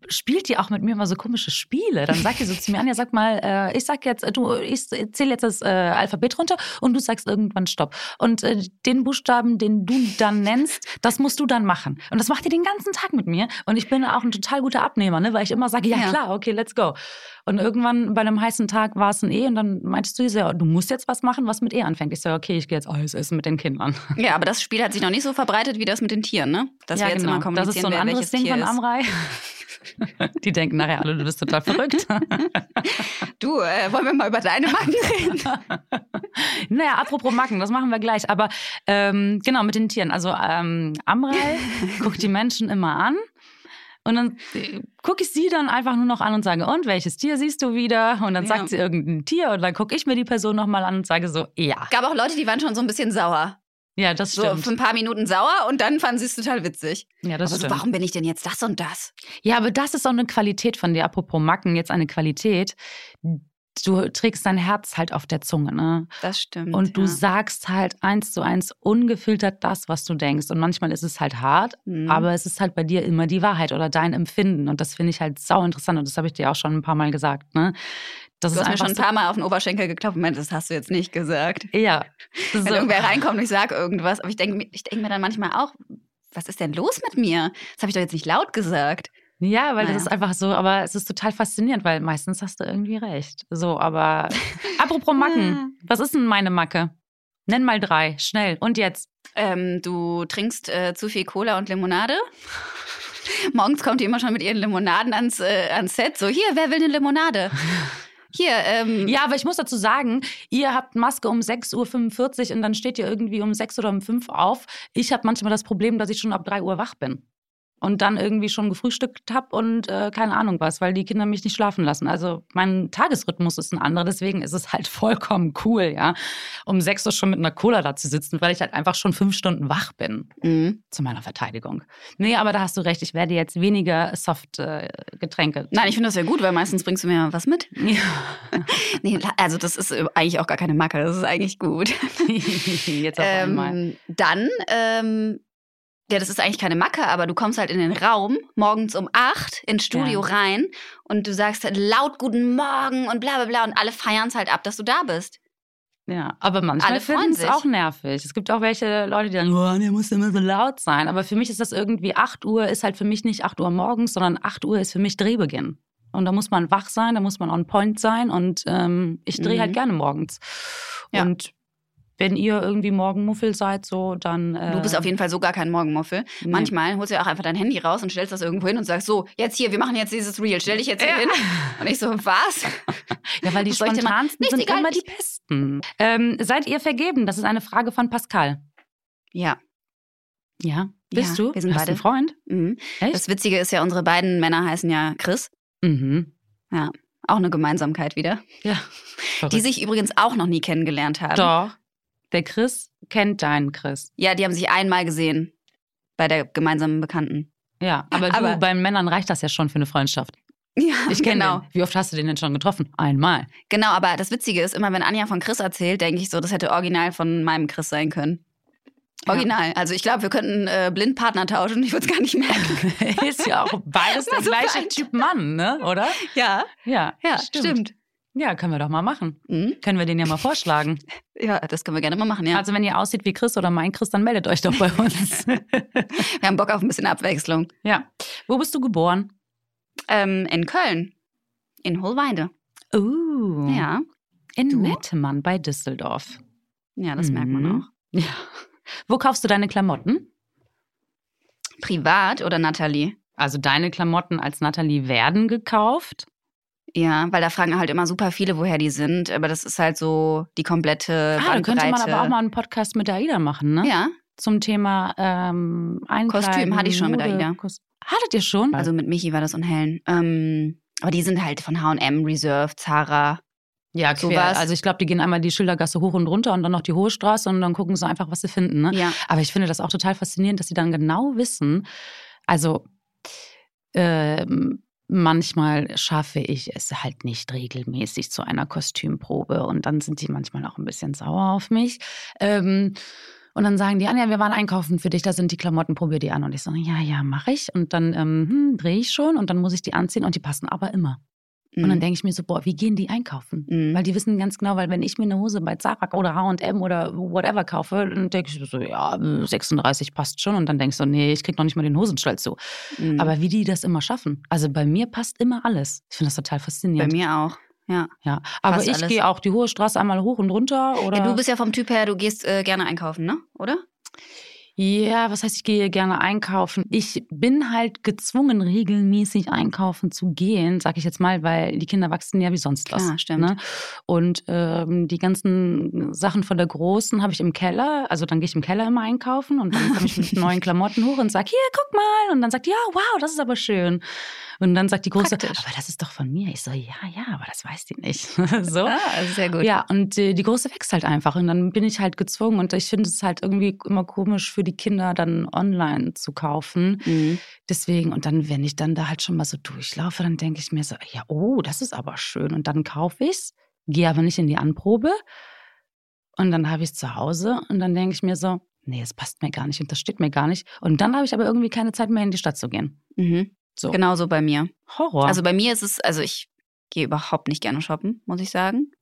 spielt die auch mit mir immer so komische Spiele. Dann sagt die so zu mir, Anja, sag mal, äh, ich sag jetzt, du, ich zähle jetzt das äh, Alphabet runter und du sagst irgendwann Stopp. Und äh, den Buchstaben, den du dann nennst, das musst du dann machen. Und das macht die den ganzen Tag mit mir. Und ich bin auch ein total guter Abnehmer, ne? Weil ich immer sage, ja, Ja. klar, okay, let's go. Und irgendwann bei einem heißen Tag war es ein E und dann meintest du, ja, du musst jetzt was machen, was mit E anfängt. Ich so, okay, ich gehe jetzt Eis essen mit den Kindern. Ja, aber das Spiel hat sich noch nicht so verbreitet wie das mit den Tieren, ne? Dass ja, wir jetzt genau. immer kommunizieren, Das ist so ein anderes Ding Tier von. Amrei. Die denken nachher alle, du bist total verrückt. Du, äh, wollen wir mal über deine Macken reden? naja, apropos Macken, das machen wir gleich. Aber ähm, genau, mit den Tieren. Also ähm, Amrei guckt die Menschen immer an. Und dann äh, gucke ich sie dann einfach nur noch an und sage, und welches Tier siehst du wieder? Und dann Ja. sagt sie irgendein Tier und dann gucke ich mir die Person nochmal an und sage so, ja. Gab auch Leute, die waren schon so ein bisschen sauer. Ja, das So stimmt. für ein paar Minuten sauer und dann fanden sie es total witzig. ja, das Aber so, stimmt. warum bin ich denn jetzt das und das? Ja, aber das ist auch eine Qualität von dir. Apropos Macken, jetzt eine Qualität. Du trägst dein Herz halt auf der Zunge, ne? Das stimmt. Und du ja. sagst halt eins zu eins ungefiltert das, was du denkst. Und manchmal ist es halt hart, Mhm. aber es ist halt bei dir immer die Wahrheit oder dein Empfinden. Und das finde ich halt sau interessant. Und das habe ich dir auch schon ein paar Mal gesagt, ne? Das Du ist hast mir schon ein paar Mal auf den Oberschenkel geklopft. Moment, das hast du jetzt nicht gesagt. Ja. Wenn So. irgendwer reinkommt und ich sage irgendwas, aber ich denke ich denk mir dann manchmal auch, was ist denn los mit mir? Das habe ich doch jetzt nicht laut gesagt. Ja, weil Naja. das ist einfach so, aber es ist total faszinierend, weil meistens hast du irgendwie recht. So, aber apropos Macken, was ist denn meine Macke? Nenn mal drei, schnell. Und jetzt? Ähm, du trinkst äh, zu viel Cola und Limonade. Morgens kommt die immer schon mit ihren Limonaden ans, äh, ans Set. So, hier, wer will eine Limonade? Hier, ähm, Ja, aber ich muss dazu sagen, ihr habt Maske um 6.45 Uhr und dann steht ihr irgendwie um 6 oder um 5 auf. Ich habe manchmal das Problem, dass ich schon ab 3 Uhr wach bin. Und dann irgendwie schon gefrühstückt habe und äh, keine Ahnung was, weil die Kinder mich nicht schlafen lassen. Also mein Tagesrhythmus ist ein anderer, deswegen ist es halt vollkommen cool, ja, um 6 Uhr schon mit einer Cola da zu sitzen, weil ich halt einfach schon fünf Stunden wach bin. mhm. Zu meiner Verteidigung. Nee, aber da hast du recht, ich werde jetzt weniger Soft-Getränke. Nein, ich finde das ja gut, weil meistens bringst du mir was mit. Ja. Nee, also das ist äh, eigentlich auch gar keine Macke, das ist eigentlich gut. jetzt auf einmal. Ähm, dann, ähm, ja, das ist eigentlich keine Macke, aber du kommst halt in den Raum morgens um acht ins Studio Ja. rein und du sagst halt laut Guten Morgen und bla bla bla und alle feiern es halt ab, dass du da bist. Ja, aber manchmal finden es auch nervig. Es gibt auch welche Leute, die sagen, oh, der muss immer so laut sein. Aber für mich ist das irgendwie 8 Uhr, ist halt für mich nicht 8 Uhr morgens, sondern 8 Uhr ist für mich Drehbeginn. Und da muss man wach sein, da muss man on point sein. Und ähm, ich drehe Mhm. halt gerne morgens. Ja. Und wenn ihr irgendwie Morgenmuffel seid, so, dann. Äh, Du bist auf jeden Fall so gar kein Morgenmuffel. nee. Manchmal holst du ja auch einfach dein Handy raus und stellst das irgendwo hin und sagst so, jetzt hier, wir machen jetzt dieses Reel, stell dich jetzt hier Ja. hin. Und ich so, was? Ja, weil die Was spontansten sind egal, immer die besten. Ähm, seid ihr vergeben? Das ist eine Frage von Pascal. Ja. Ja. Bist Ja, du? wir sind Hast beide. einen Freund? Mhm. Das Witzige ist ja, unsere beiden Männer heißen ja Chris. mhm. Auch eine Gemeinsamkeit wieder. Ja. Die Verrückt. sich übrigens auch noch nie kennengelernt haben. Doch. Der Chris kennt deinen Chris. Ja, die haben sich einmal gesehen. bei der gemeinsamen Bekannten. Ja, aber, Aber- du, bei Männern reicht das ja schon für eine Freundschaft. Ja, Ich kenne genau. den. Wie oft hast du den denn schon getroffen? Einmal. Genau, aber das Witzige ist, immer wenn Anja von Chris erzählt, denke ich so, das hätte original von meinem Chris sein können. Ja. Original. Also ich glaube, wir könnten äh, Blindpartner tauschen. Ich würde es gar nicht merken. Ist ja auch beides der So gleiche. Typ Mann, ne? Oder? ja, Ja, ja, stimmt. Ja, können wir doch mal machen. Mhm. Können wir den ja mal vorschlagen. Ja, das können wir gerne mal machen, ja. Also wenn ihr aussieht wie Chris oder mein Chris, dann meldet euch doch bei uns. wir haben Bock auf ein bisschen Abwechslung. ja. Wo bist du geboren? Ähm, in Köln. In Hohlweide. Uh. Ja. In Du? Nettemann bei Düsseldorf. Ja, das merkt man Mhm. auch. Ja. Wo kaufst du deine Klamotten? Privat oder Nathalie? Also deine Klamotten als Nathalie werden gekauft? Ja, weil da fragen halt immer super viele, woher die sind. Aber das ist halt so die komplette Ah, da Bandbreite. könnte man aber auch mal einen Podcast mit der Aida machen, ne? Ja, Zum Thema ähm, Einkleiden, Kostüm hatte ich schon mit Mode, Aida. Kos- Hattet ihr schon? also mit Michi war das und Helen. Ähm, aber die sind halt von H&M, Reserve, Zara. ja, quer. was. Also ich glaube, die gehen einmal die Schildergasse hoch und runter und dann noch die Hohe Straße und dann gucken sie einfach, was sie finden. Ne? Ja, Aber ich finde das auch total faszinierend, dass sie dann genau wissen, also ähm, manchmal schaffe ich es halt nicht regelmäßig zu einer Kostümprobe und dann sind die manchmal auch ein bisschen sauer auf mich. Ähm, und dann sagen die, Anja, wir waren einkaufen für dich, da sind die Klamotten, probier die an. Und ich so, ja, ja, mache ich. Und dann ähm, hm, drehe ich schon und dann muss ich die anziehen und die passen aber immer. Und dann Mhm. denke ich mir so, boah, wie gehen die einkaufen? Mhm. Weil die wissen ganz genau, weil wenn ich mir eine Hose bei Zara oder H&M oder whatever kaufe, dann denke ich so, ja, 36 passt schon. Und dann denkst du, nee, ich krieg noch nicht mal den Hosenstall zu. Mhm. Aber wie die das immer schaffen. Also bei mir passt immer alles. Ich finde das total bei faszinierend. mir auch. Ja. ja. Aber Fast ich gehe auch die hohe Straße einmal hoch und runter. Oder ja. Du bist ja vom Typ her, du gehst äh, gerne einkaufen, ne? Oder? Ja, was heißt, ich gehe gerne einkaufen? Ich bin halt gezwungen, regelmäßig einkaufen zu gehen, sag ich jetzt mal, weil die Kinder wachsen ja wie sonst was. Klar, stimmt. Ne? Und ähm, die ganzen Sachen von der Großen habe ich im Keller. Also dann gehe ich im Keller immer einkaufen und dann komme ich mit neuen Klamotten hoch und sag, hier, guck mal. Und dann sagt die, ja, wow, das ist aber schön. Und dann sagt die Große, Praktisch. aber das ist doch von mir. Ich so, ja, ja, aber das weiß die nicht. so. Ah, sehr gut. Ja, und äh, die Große wächst halt einfach. Und dann bin ich halt gezwungen. Und ich finde es halt irgendwie immer komisch für die Kinder, dann online zu kaufen. Mhm. Deswegen, und dann, wenn ich dann da halt schon mal so durchlaufe, dann denke ich mir so, ja, oh, das ist aber schön. Und dann kaufe ich's, gehe aber nicht in die Anprobe. Und dann habe ich es zu Hause und dann denke ich mir so, nee, es passt mir gar nicht und das steht mir gar nicht. Und dann habe ich aber irgendwie keine Zeit mehr in die Stadt zu gehen. Mhm. So. Genauso bei mir. Horror. Also bei mir ist es, also ich gehe überhaupt nicht gerne shoppen, muss ich sagen.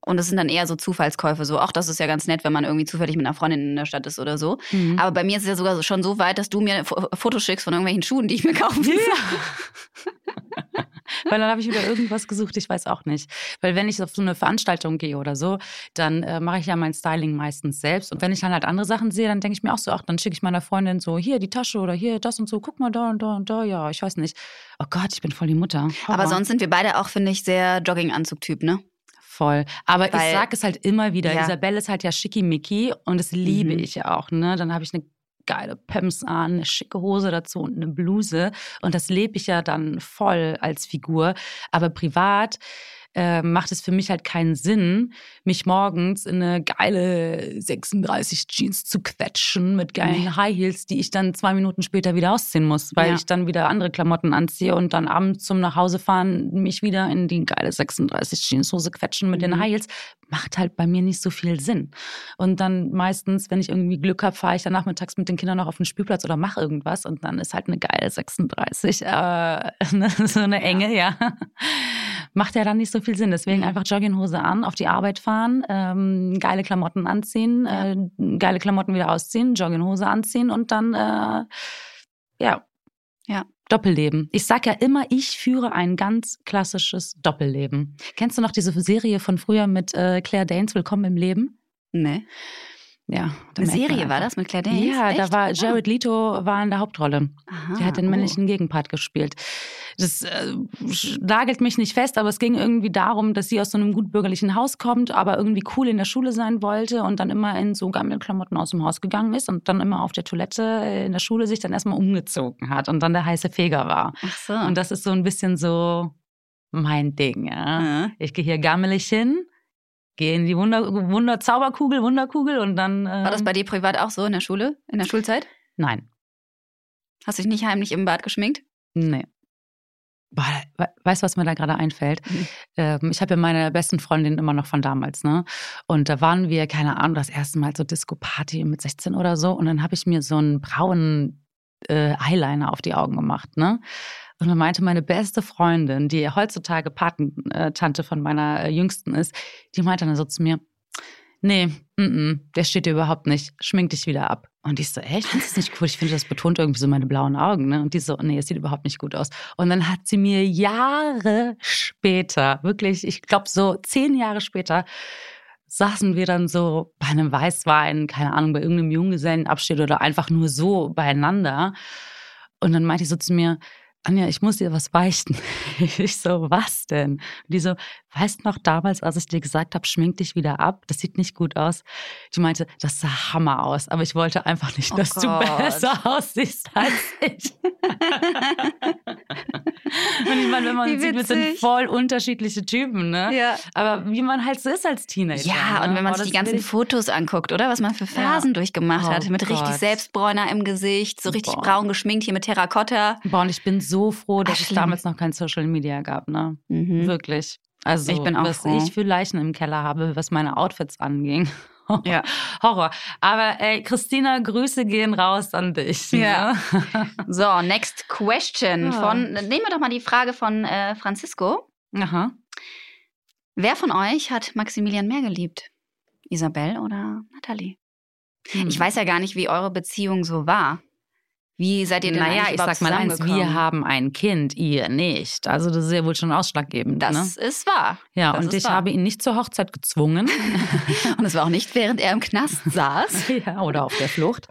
Und es sind dann eher so Zufallskäufe, so, ach, das ist ja ganz nett, wenn man irgendwie zufällig mit einer Freundin in der Stadt ist oder so. Mhm. Aber bei mir ist es ja sogar so- schon so weit, dass du mir Fo- Fotos schickst von irgendwelchen Schuhen, die ich mir kaufen will. Weil dann habe ich wieder irgendwas gesucht, ich weiß auch nicht. Weil wenn ich auf so eine Veranstaltung gehe oder so, dann äh, mache ich ja mein Styling meistens selbst. Und wenn ich dann halt andere Sachen sehe, dann denke ich mir auch so, ach, dann schicke ich meiner Freundin so, hier die Tasche oder hier das und so, guck mal da und da und da, ja, ich weiß nicht. Oh Gott, ich bin voll die Mutter. Aber Horror. sonst sind wir beide auch, finde ich, sehr Jogginganzug-Typ, ne? Voll. Aber ich Weil- sage es halt immer wieder. Ja. Isabelle ist halt ja schickimicki und das liebe Mhm. ich ja auch. Ne? Dann habe ich eine geile Pumps an, eine schicke Hose dazu und eine Bluse. Und das lebe ich ja dann voll als Figur. Aber privat äh, macht es für mich halt keinen Sinn, mich morgens in eine geile 36 Jeans zu quetschen mit geilen Nee. High Heels, die ich dann zwei Minuten später wieder ausziehen muss, weil Ja. ich dann wieder andere Klamotten anziehe und dann abends zum Nachhausefahren mich wieder in die geile 36 Jeanshose quetschen mit den Mhm. High Heels. Macht halt bei mir nicht so viel Sinn. Und dann meistens, wenn ich irgendwie Glück habe, fahre ich dann nachmittags mit den Kindern noch auf den Spielplatz oder mache irgendwas und dann ist halt eine geile 36, äh, ne, so eine enge, ja. Macht ja dann nicht so viel Sinn. Deswegen Mhm. einfach Jogginghose an, auf die Arbeit fahren, ähm, geile Klamotten anziehen, äh, geile Klamotten wieder ausziehen, Jogginghose anziehen und dann, äh, ja. Ja. Doppelleben. Ich sag ja immer, ich führe ein ganz klassisches Doppelleben. Kennst du noch diese Serie von früher mit äh, Claire Danes, Willkommen im Leben? Nee. Ja. da Eine Serie war das mit Claire Danes? Ja, da Echt? war Ah. Jared Leto war in der Hauptrolle. Aha, Der hat den oh. männlichen Gegenpart gespielt. Das äh, nagelt mich nicht fest, aber es ging irgendwie darum, dass sie aus so einem gut bürgerlichen Haus kommt, aber irgendwie cool in der Schule sein wollte und dann immer in so Gammelklamotten aus dem Haus gegangen ist und dann immer auf der Toilette in der Schule sich dann erstmal umgezogen hat und dann der heiße Feger war. Ach so. Und das ist so ein bisschen so mein Ding, ja. Ja. Ich gehe hier gammelig hin, gehe in die Wunder, Wunder Zauberkugel, Wunderkugel und dann. War das ähm, bei dir privat auch so in der Schule, in der Schulzeit? Nein. Hast du dich nicht heimlich im Bad geschminkt? Nee. Weißt du, was mir da gerade einfällt? Mhm. Ähm, ich habe ja meine besten Freundinnen immer noch von damals, ne? Und da waren wir, keine Ahnung, das erste Mal so Disco-Party mit 16 oder so. Und dann habe ich mir so einen braunen äh, Eyeliner auf die Augen gemacht, ne? Und dann meinte meine beste Freundin, die heutzutage Patentante von meiner äh, Jüngsten ist, die meinte dann so zu mir, nee, mm -mm, der steht dir überhaupt nicht, schmink dich wieder ab. Und ich so, echt, das ist nicht cool. Ich finde, das betont irgendwie so meine blauen Augen. Ne? Und die so, nee, es sieht überhaupt nicht gut aus. Und dann hat sie mir Jahre später, wirklich, ich glaube so zehn Jahre später, saßen wir dann so bei einem Weißwein, keine Ahnung, bei irgendeinem Junggesellenabschied oder einfach nur so beieinander. Und dann meinte ich so zu mir, Anja, ich muss dir was beichten. Ich so, was denn? Und die so, weißt noch damals, als ich dir gesagt habe, schmink dich wieder ab, das sieht nicht gut aus. Die meinte, das sah Hammer aus, aber ich wollte einfach nicht, Oh dass Gott. du besser aussiehst als ich. Und ich meine, wenn man sieht, wir sind voll unterschiedliche Typen, ne? Ja. Aber wie man halt so ist als Teenager. Ja, ne? und wenn man Oh, sich die ganzen Fotos anguckt, oder? Was man für Phasen durchgemacht Oh hat. Mit richtig Gott. Selbstbräuner im Gesicht, so richtig Boah. braun geschminkt, hier mit Terrakotta. Boah, und ich bin so froh, dass Ach, es damals noch kein Social Media gab, ne? Mhm. Wirklich. Also, Ich bin auch was froh. ich für Leichen im Keller habe, was meine Outfits anging. Ja. Horror. Aber ey, Christina, Grüße gehen raus an dich. Ja. Ne? So, next question. Ja. Von, nehmen wir doch mal die Frage von äh, Francisco. Aha. Wer von euch hat Maximilian mehr geliebt? Isabel oder Nathalie? Hm. Ich weiß ja gar nicht, wie eure Beziehung so war. Wie seid ihr denn naja, ich sag mal eins, wir haben ein Kind, ihr nicht. Also das ist ja wohl schon ausschlaggebend. Das ne? ist wahr. Ja, das und ich wahr. habe ihn nicht zur Hochzeit gezwungen. Und es war auch nicht, während er im Knast saß. ja, oder auf der Flucht.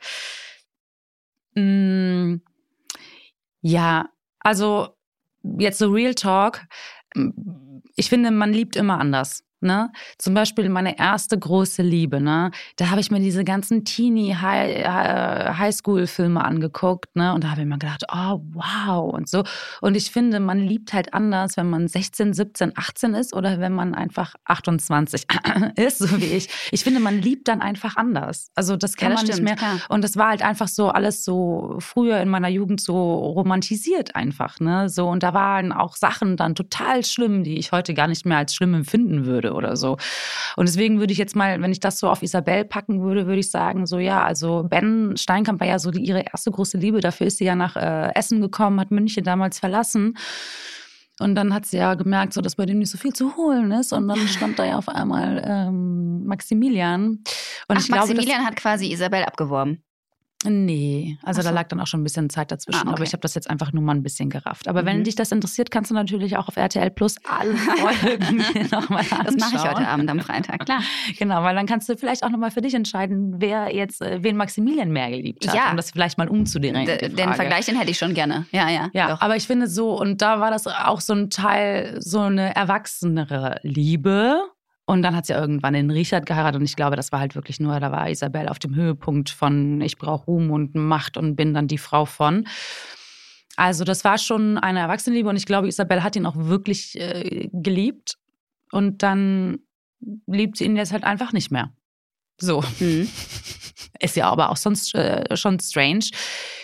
Mm, ja, also jetzt so Real Talk. Ich finde, man liebt immer anders. Ne? Zum Beispiel meine erste große Liebe, ne? Da habe ich mir diese ganzen Teenie-Highschool-Filme angeguckt, ne? Und da habe ich mir gedacht, oh wow und so. Und ich finde, man liebt halt anders, wenn man 16, 17, 18 ist oder wenn man einfach 28 ist, so wie ich. Ich finde, man liebt dann einfach anders. Also das kann Ja, das man stimmt, nicht mehr. klar. Und das war halt einfach so alles so früher in meiner Jugend so romantisiert einfach, ne? So und da waren auch Sachen dann total schlimm, die ich heute gar nicht mehr als schlimm empfinden würde oder so. Und deswegen würde ich jetzt mal, wenn ich das so auf Isabel packen würde, würde ich sagen, so ja, also Ben Steinkamp war ja so die, ihre erste große Liebe. Dafür ist sie ja nach äh, Essen gekommen, hat München damals verlassen. Und dann hat sie ja gemerkt, so, dass bei dem nicht so viel zu holen ist. Und dann stand da ja auf einmal ähm, Maximilian. Und Ach, ich glaube, Maximilian hat quasi Isabel abgeworben. Nee, also so. da lag dann auch schon ein bisschen Zeit dazwischen. Ah, okay. Aber ich habe das jetzt einfach nur mal ein bisschen gerafft. Aber wenn Mhm. dich das interessiert, kannst du natürlich auch auf RTL Plus alle Folgen nochmal anschauen. Das mache ich heute Abend am Freitag, klar. Genau, weil dann kannst du vielleicht auch nochmal für dich entscheiden, wer jetzt, äh, wen Maximilian mehr geliebt hat. Ja. Um das vielleicht mal umzudrehen. D den. Vergleich, den hätte ich schon gerne. Ja, ja. Ja, doch. aber ich finde so, und da war das auch so ein Teil, so eine erwachsenere Liebe. Und dann hat sie irgendwann den Richard geheiratet und ich glaube, das war halt wirklich nur, da war Isabel auf dem Höhepunkt von ich brauche Ruhm und Macht und bin dann die Frau von. Also das war schon eine Erwachsenenliebe und ich glaube, Isabel hat ihn auch wirklich äh, geliebt und dann liebt sie ihn jetzt halt einfach nicht mehr. So. Mhm. Ist ja aber auch sonst äh, schon strange,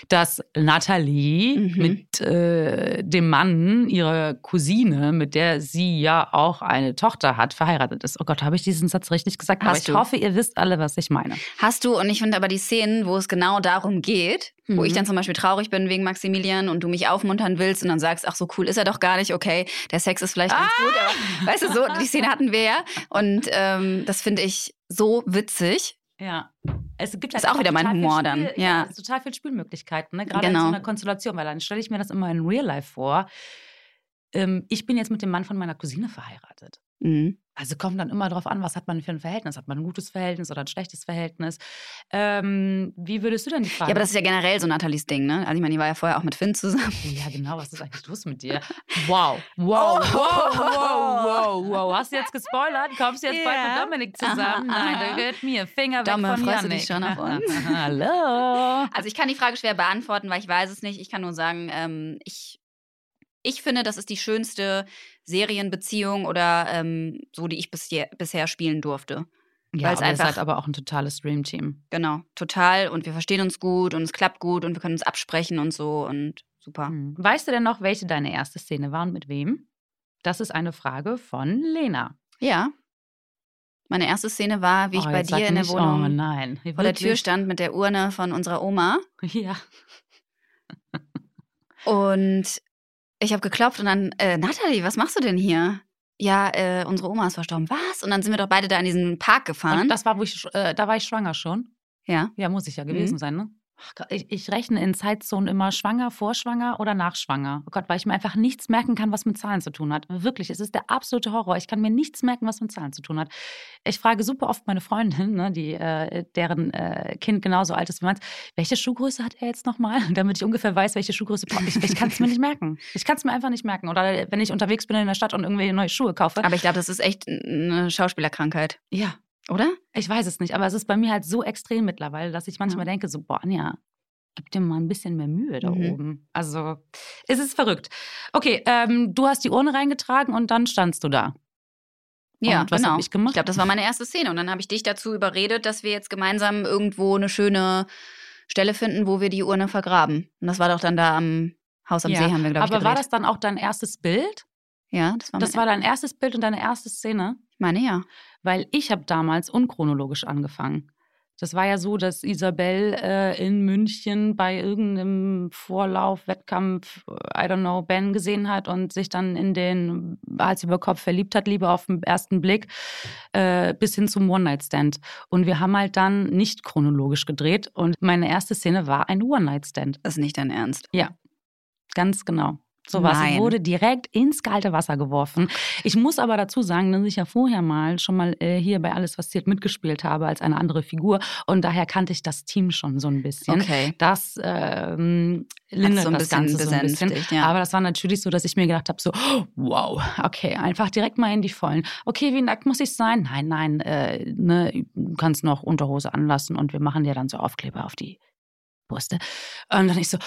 dass Nathalie Mhm. mit äh, dem Mann, ihrer Cousine, mit der sie ja auch eine Tochter hat, verheiratet ist. Oh Gott, habe ich diesen Satz richtig gesagt? aber Hast ich du. hoffe, ihr wisst alle, was ich meine. Hast du, und ich finde aber die Szenen, wo es genau darum geht, wo Mhm. ich dann zum Beispiel traurig bin wegen Maximilian und du mich aufmuntern willst und dann sagst, ach so cool ist er doch gar nicht, okay, der Sex ist vielleicht ganz gut, aber weißt du, so, die Szene hatten wir ja und ähm, das finde ich so witzig. Ja. Es gibt Ist auch wieder mein Humor dann, Spiel, ja. es ist total viel Spielmöglichkeiten, ne? gerade in Genau. so einer Konstellation, weil dann stelle ich mir das immer in Real Life vor. Ähm, ich bin jetzt mit dem Mann von meiner Cousine verheiratet. Mhm. Also kommt dann immer drauf an, was hat man für ein Verhältnis? Hat man ein gutes Verhältnis oder ein schlechtes Verhältnis? Ähm, wie würdest du denn die Frage? Ja, aber das ist ja generell so Nathalies Ding, ne? Also ich meine, die war ja vorher auch mit Finn zusammen. ja, genau, was ist eigentlich los mit dir? Wow, wow, Oh. wow, wow, wow, wow. Hast du jetzt gespoilert? Kommst du jetzt bald Ja. mit Dominik zusammen? Nein, da gehört mir Finger Domme, weg von freust du Janik. dich schon auf uns? Hallo. Also ich kann die Frage schwer beantworten, weil ich weiß es nicht. Ich kann nur sagen, ähm, ich, ich finde, das ist die schönste Serienbeziehung oder ähm, so, die ich bis je, bisher spielen durfte. Ja, Weil es aber ihr einfach- seid aber auch ein totales Dream-Team. Genau, total. Und wir verstehen uns gut und es klappt gut und wir können uns absprechen und so und super. Hm. Weißt du denn noch, welche deine erste Szene war und mit wem? Das ist eine Frage von Lena. Ja. Meine erste Szene war, wie ich oh, bei dir in der Wohnung Oh nein. vor der Tür stand mit der Urne von unserer Oma. Ja. Und ich habe geklopft und dann, äh, Nathalie, was machst du denn hier? Ja, äh, unsere Oma ist verstorben. Was? Und dann sind wir doch beide da in diesen Park gefahren. Und das war, wo ich, äh, da war ich schwanger schon. ja. Ja, muss ich ja gewesen Mhm. sein, ne? Ich, ich rechne in Zeitzonen immer schwanger, vorschwanger oder nachschwanger. Oh Gott, weil ich mir einfach nichts merken kann, was mit Zahlen zu tun hat. Wirklich, es ist der absolute Horror. Ich kann mir nichts merken, was mit Zahlen zu tun hat. Ich frage super oft meine Freundin, ne, die, äh, deren äh, Kind genauso alt ist wie meins, welche Schuhgröße hat er jetzt nochmal? Damit ich ungefähr weiß, welche Schuhgröße brauche. Ich, ich kann es mir nicht merken. Ich kann es mir einfach nicht merken. Oder wenn ich unterwegs bin in der Stadt und irgendwie neue Schuhe kaufe. Aber ich glaube, das ist echt eine Schauspielerkrankheit, ja, oder? ich weiß es nicht, aber es ist bei mir halt so extrem mittlerweile, dass ich manchmal denke, so, boah, Anja, gib dir mal ein bisschen mehr Mühe da Mhm. oben. Also, es ist verrückt. Okay, ähm, du hast die Urne reingetragen und dann standst du da. Ja, Und was genau. hab ich gemacht? glaube, das war meine erste Szene. Und dann habe ich dich dazu überredet, dass wir jetzt gemeinsam irgendwo eine schöne Stelle finden, wo wir die Urne vergraben. Und das war doch dann da am Haus am Ja, See, haben wir, glaube ich, Aber war das dann auch dein erstes Bild? Ja, das war, Das war dein erstes Bild und deine erste Szene? ich meine, ja. Weil ich habe damals unchronologisch angefangen. Das war ja so, dass Isabel äh, in München bei irgendeinem Vorlauf, Wettkampf, I don't know, Ben gesehen hat und sich dann in den Hals über Kopf verliebt hat, Liebe auf den ersten Blick, äh, bis hin zum One-Night-Stand. Und wir haben halt dann nicht chronologisch gedreht und meine erste Szene war ein One-Night-Stand. Das ist nicht dein Ernst. Ganz genau. So was Nein. wurde direkt ins kalte Wasser geworfen. Ich muss aber dazu sagen, dass ich ja vorher mal schon mal äh, hier bei Alles was zählt mitgespielt habe als eine andere Figur und daher kannte ich das Team schon so ein bisschen. Okay. Das ähm, lindert so ein das Ganze so ein bisschen. ja. Aber das war natürlich so, dass ich mir gedacht habe, so, wow, okay, einfach direkt mal in die Vollen. Okay, wie nackt muss ich sein? Nein, nein, äh, ne, du kannst noch Unterhose anlassen und wir machen dir dann so Aufkleber auf die Brüste. Und dann ich so,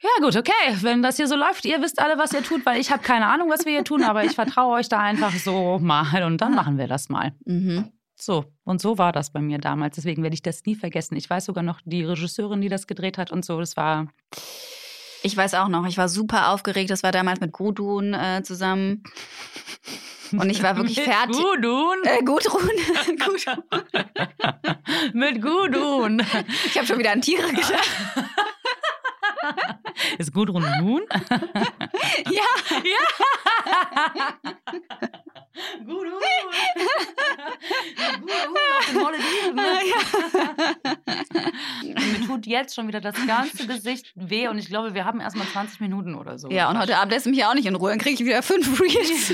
ja gut, okay, wenn das hier so läuft, ihr wisst alle, was ihr tut, weil ich habe keine Ahnung, was wir hier tun, aber ich vertraue euch da einfach so mal und dann machen wir das mal. Mhm. So, und so war das bei mir damals. Deswegen werde ich das nie vergessen. Ich weiß sogar noch die Regisseurin, die das gedreht hat und so. Das war Ich weiß auch noch, ich war super aufgeregt. Das war damals mit Gudrun äh, zusammen. Und ich war wirklich mit fertig. Gudrun. Äh, Gudrun. Gudrun. mit Gudrun. Ich habe schon wieder an Tiere gedacht. Ist Gudrun Huhn? Ja. Ja. Gudrun. Gudrun auf den Malediven. Mir tut jetzt schon wieder das ganze Gesicht weh und ich glaube, wir haben erst mal 20 Minuten oder so. Ja, und heute Abend lässt mich auch nicht in Ruhe. Dann kriege ich wieder fünf Reels.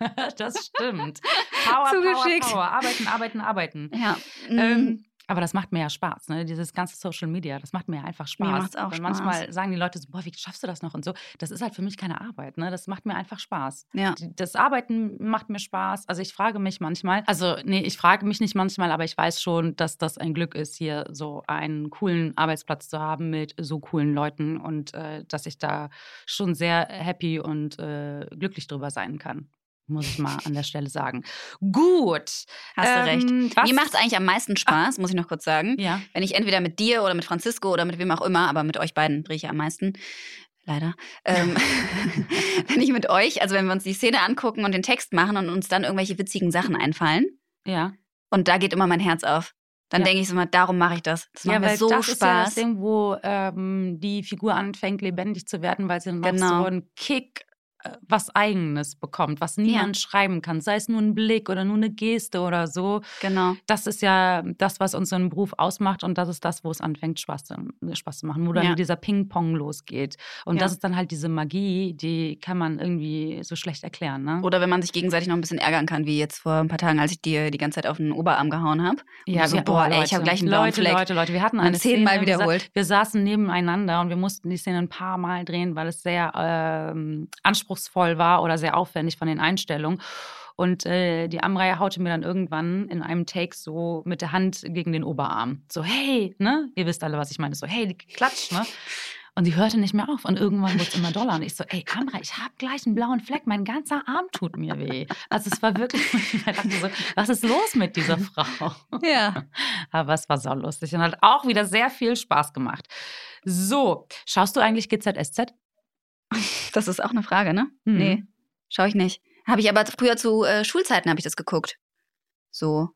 Das stimmt. Power, Power, Zugeschickt. Power. Arbeiten, arbeiten, arbeiten. Ja. Ähm, Ähm, aber das macht mir ja Spaß, ne? Dieses ganze Social Media, das macht mir ja einfach Spaß. Mir macht's auch Spaß. Manchmal sagen die Leute so, boah, wie schaffst du das noch und so. Das ist halt für mich keine Arbeit, ne? Das macht mir einfach Spaß. ja. Das Arbeiten macht mir Spaß. Also ich frage mich manchmal, also nee, ich frage mich nicht manchmal, aber ich weiß schon, dass das ein Glück ist, hier so einen coolen Arbeitsplatz zu haben mit so coolen Leuten und äh, dass ich da schon sehr happy und äh, glücklich drüber sein kann. Muss ich mal an der Stelle sagen. Gut. Hast du recht. Ähm, was- Mir macht es eigentlich am meisten Spaß, muss ich noch kurz sagen. Ja. Wenn ich entweder mit dir oder mit Francisco oder mit wem auch immer, aber mit euch beiden drehe ich ja am meisten. Leider. Ähm, wenn ich mit euch, also wenn wir uns die Szene angucken und den Text machen und uns dann irgendwelche witzigen Sachen einfallen, Ja. und da geht immer mein Herz auf. Dann Ja. denke ich so mal, darum mache ich das. Das macht mir so das ist ja das Spaß. Ding, wo ähm, die Figur anfängt, lebendig zu werden, weil sie dann Genau. so einen Kick, was Eigenes bekommt, was niemand schreiben kann, sei es nur ein Blick oder nur eine Geste oder so. genau. Das ist ja das, was unseren Beruf ausmacht und das ist das, wo es anfängt, Spaß zu, Spaß zu machen, wo dann Ja. dieser Ping-Pong losgeht. Und Ja. das ist dann halt diese Magie, die kann man irgendwie so schlecht erklären. Ne? Oder wenn man sich gegenseitig noch ein bisschen ärgern kann, wie jetzt vor ein paar Tagen, als ich dir die ganze Zeit auf den Oberarm gehauen habe. Ja, so, boah, oh, ey, ich hab Leute, gleich einen Leute, Fleck. Leute, Leute, wir hatten eine zehnmal Szene, wir sa- wiederholt. Wir saßen nebeneinander und wir mussten die Szene ein paar Mal drehen, weil es sehr ähm, anspruchsvoll war oder sehr aufwendig von den Einstellungen. Und äh, die Amrei haute mir dann irgendwann in einem Take so mit der Hand gegen den Oberarm. So, hey, ne? Ihr wisst alle, was ich meine. So, hey, klatsch, ne? Und sie hörte nicht mehr auf. Und irgendwann wurde es immer doller. Und ich so, ey, Amra, ich habe gleich einen blauen Fleck. Mein ganzer Arm tut mir weh. Also es war wirklich, ich dachte so, was ist los mit dieser Frau? Ja. Aber es war sau lustig und hat auch wieder sehr viel Spaß gemacht. So, schaust du eigentlich GZSZ? Das ist auch eine Frage, ne? Mhm. Nee, schaue ich nicht. Habe ich aber früher zu äh, Schulzeiten habe ich das geguckt. So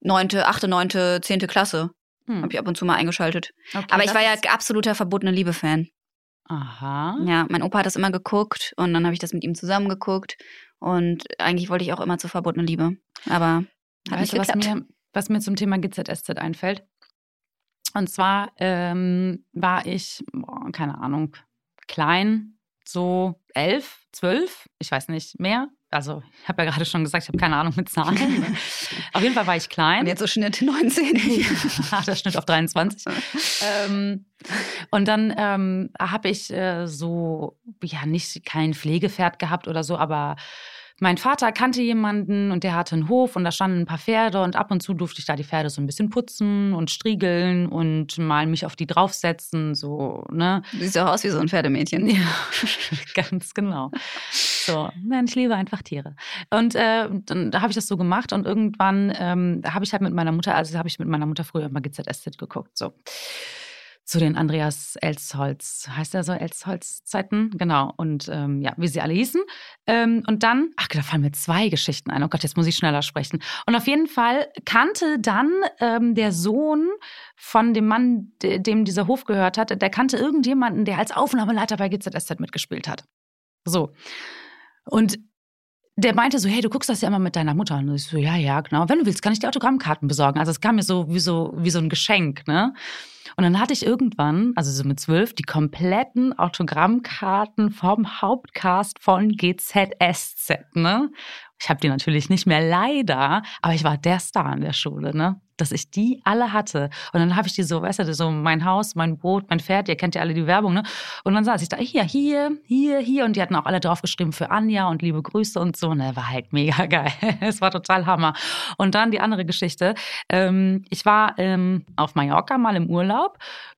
neunte, achte, neunte, zehnte Klasse Hm. habe ich ab und zu mal eingeschaltet. Okay, aber ich war ja absoluter verbotene Liebe-Fan. Aha. Ja, mein Opa hat das immer geguckt und dann habe ich das mit ihm zusammen geguckt. Und eigentlich wollte ich auch immer zu verbotene Liebe. Aber hat weißt nicht du, was geklappt. mir, was mir zum Thema GZSZ einfällt? Und zwar ähm, war ich, boah, keine Ahnung, klein, so elf, zwölf, ich weiß nicht mehr. Also ich habe ja gerade schon gesagt, ich habe keine Ahnung mit Zahlen. Auf jeden Fall war ich klein. Und jetzt so Schnitt 19. Ja, der Schnitt auf 23. ähm, und dann ähm, habe ich äh, so, ja, nicht kein Pflegepferd gehabt oder so, aber mein Vater kannte jemanden und der hatte einen Hof und da standen ein paar Pferde und ab und zu durfte ich da die Pferde so ein bisschen putzen und striegeln und mal mich auf die draufsetzen, so, ne? Du siehst auch aus wie so ein Pferdemädchen. Ja, ganz genau. So, nein, ich liebe einfach Tiere. Und äh, dann da habe ich das so gemacht und irgendwann ähm, habe ich halt mit meiner Mutter, also habe ich mit meiner Mutter früher immer GZSZ geguckt, so. Zu den Andreas Elsholz, heißt er so, Elsholz-Zeiten? Genau. Und ähm, ja, wie sie alle hießen. Ähm, und dann, ach, da fallen mir zwei Geschichten ein. Oh Gott, jetzt muss ich schneller sprechen. Und auf jeden Fall kannte dann ähm, der Sohn von dem Mann, de- dem dieser Hof gehört hat, der kannte irgendjemanden, der als Aufnahmeleiter bei GZSZ mitgespielt hat. So. Und der meinte so, hey, du guckst das ja immer mit deiner Mutter. Und ich so, ja, ja, genau. Wenn du willst, kann ich dir Autogrammkarten besorgen. Also es kam mir so wie so, wie so ein Geschenk, ne? Und dann hatte ich irgendwann, also so mit zwölf, die kompletten Autogrammkarten vom Hauptcast von GZSZ, ne? Ich habe die natürlich nicht mehr leider, aber ich war der Star in der Schule, ne? Dass ich die alle hatte. Und dann habe ich die so, weißt du, so mein Haus, mein Boot, mein Pferd, ihr kennt ja alle die Werbung, ne? Und dann saß ich da, hier, hier, hier, hier. Und die hatten auch alle draufgeschrieben für Anja und liebe Grüße und so. Das war halt mega geil. Es war total Hammer. Und dann die andere Geschichte. Ähm, ich war ähm, auf Mallorca mal im Urlaub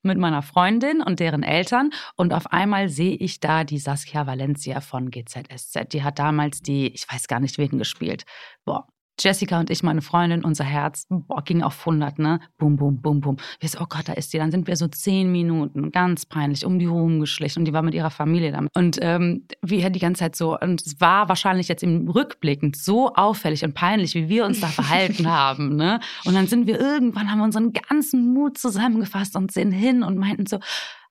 mit meiner Freundin und deren Eltern. Und auf einmal sehe ich da die Saskia Valencia von GZSZ. Die hat damals die, ich weiß gar nicht, wen gespielt. Boah. Jessica und ich, meine Freundin, unser Herz, boah, ging auf 100, ne? Bum, bum, bum, bum. Wir so, oh Gott, da ist die. Dann sind wir so zehn Minuten, ganz peinlich, um die rumgeschlichen. Und die war mit ihrer Familie damit. Und ähm, wir die ganze Zeit so, und es war wahrscheinlich jetzt im Rückblickend so auffällig und peinlich, wie wir uns da verhalten haben, ne? Und dann sind wir irgendwann, haben wir unseren ganzen Mut zusammengefasst und sind hin und meinten so,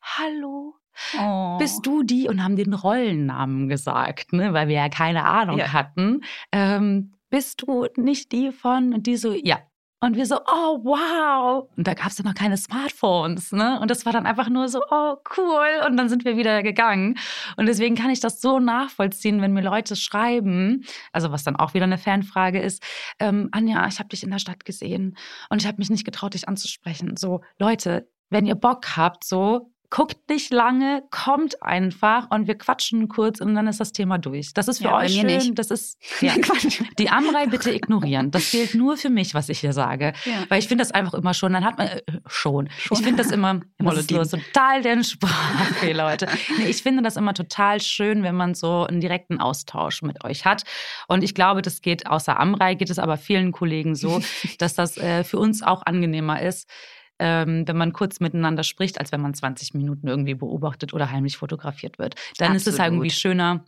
hallo, Oh. bist du die und haben den Rollennamen gesagt, ne? weil wir ja keine Ahnung Ja. hatten. Ähm, bist du nicht die von? Und die so, ja. Und wir so, oh wow. Und da gab es ja noch keine Smartphones, ne? Und das war dann einfach nur so, oh cool. Und dann sind wir wieder gegangen. Und deswegen kann ich das so nachvollziehen, wenn mir Leute schreiben, also was dann auch wieder eine Fanfrage ist, ähm, Anja, ich habe dich in der Stadt gesehen und ich habe mich nicht getraut, dich anzusprechen. So, Leute, wenn ihr Bock habt, so, guckt nicht lange, kommt einfach und wir quatschen kurz und dann ist das Thema durch. Das ist für Ja, euch schön. nicht. Das ist ja. Die Amrei bitte ignorieren. Das gilt nur für mich, was ich hier sage. Ja. Weil ich finde das einfach immer schon, dann hat man äh, schon. Ich finde das immer das ist so total den Sprachfehler heute. Nee, ich finde das immer total schön, wenn man so einen direkten Austausch mit euch hat. Und ich glaube, das geht außer Amrei, geht es aber vielen Kollegen so, dass das äh, für uns auch angenehmer ist. Ähm, wenn man kurz miteinander spricht, als wenn man 20 Minuten irgendwie beobachtet oder heimlich fotografiert wird. Dann ist es halt Absolut. irgendwie schöner,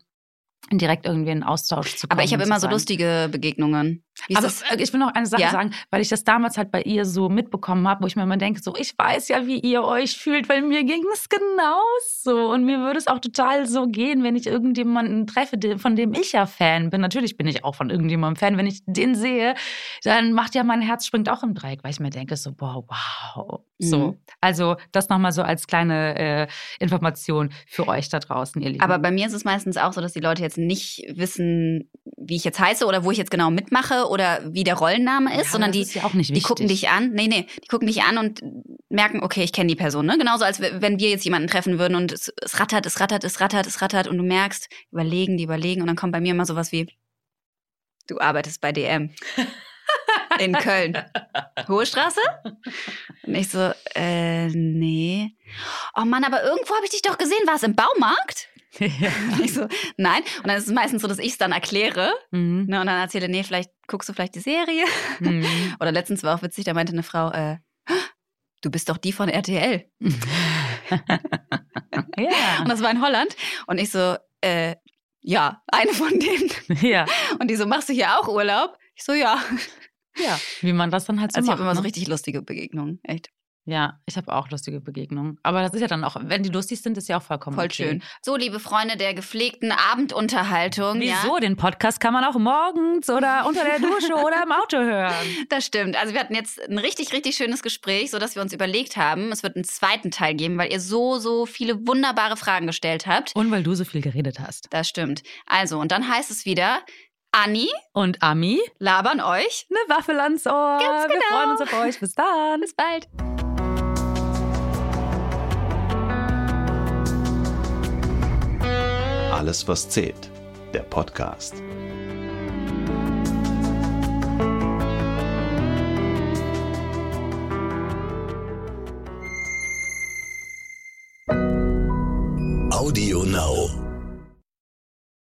direkt irgendwie in Austausch zu kommen. Aber ich habe immer so lustige Begegnungen. Wie aber das? äh, ich will noch eine Sache Ja? sagen, weil ich das damals halt bei ihr so mitbekommen habe, wo ich mir immer denke, so ich weiß ja, wie ihr euch fühlt, weil mir ging es genauso und mir würde es auch total so gehen, wenn ich irgendjemanden treffe, von dem ich ja Fan bin. Natürlich bin ich auch von irgendjemandem Fan, wenn ich den sehe, dann macht ja mein Herz springt auch im Dreieck, weil ich mir denke so wow, wow. So, Mhm. also das nochmal so als kleine äh, Information für euch da draußen, ihr Lieben. Aber bei mir ist es meistens auch so, dass die Leute jetzt nicht wissen, wie ich jetzt heiße oder wo ich jetzt genau mitmache oder wie der Rollenname ist, Ja, sondern die, ist ja die gucken dich an. Nee, nee, die gucken dich an und merken, okay, ich kenne die Person. Ne? Genauso als wenn wir jetzt jemanden treffen würden und es, es rattert, es rattert, es rattert, es rattert und du merkst, überlegen, die überlegen und dann kommt bei mir immer sowas wie, du arbeitest bei DM. in Köln. Hohe Straße? Und ich so, äh, nee. Oh Mann, aber irgendwo habe ich dich doch gesehen. War es im Baumarkt? Ja. Ich so, nein. Und dann ist es meistens so, dass ich es dann erkläre. Mhm. Ne, und dann erzähle, nee, vielleicht guckst du vielleicht die Serie. Mhm. Oder letztens war auch witzig, da meinte eine Frau, äh, du bist doch die von RTL. ja. Und das war in Holland. Und ich so, äh, ja, eine von denen. ja. Und die so, machst du hier auch Urlaub? Ich so, ja. Ja. Wie man das dann halt so Also ich macht. habe immer so ne? richtig lustige Begegnungen. Echt. Ja, ich habe auch lustige Begegnungen. Aber das ist ja dann auch, wenn die lustig sind, ist ja auch vollkommen Voll okay. schön. So, liebe Freunde der gepflegten Abendunterhaltung. Wieso? Ja? Den Podcast kann man auch morgens oder unter der Dusche oder im Auto hören. Das stimmt. Also wir hatten jetzt ein richtig, richtig schönes Gespräch, sodass wir uns überlegt haben, es wird einen zweiten Teil geben, weil ihr so, so viele wunderbare Fragen gestellt habt. Und weil du so viel geredet hast. Das stimmt. Also, und dann heißt es wieder, Anni Und Ami, labern euch. eine Waffel ans Ohr. Ganz Wir genau. freuen uns auf euch. Bis dann. Bis bald. Alles, was zählt. Der Podcast. Audio Now.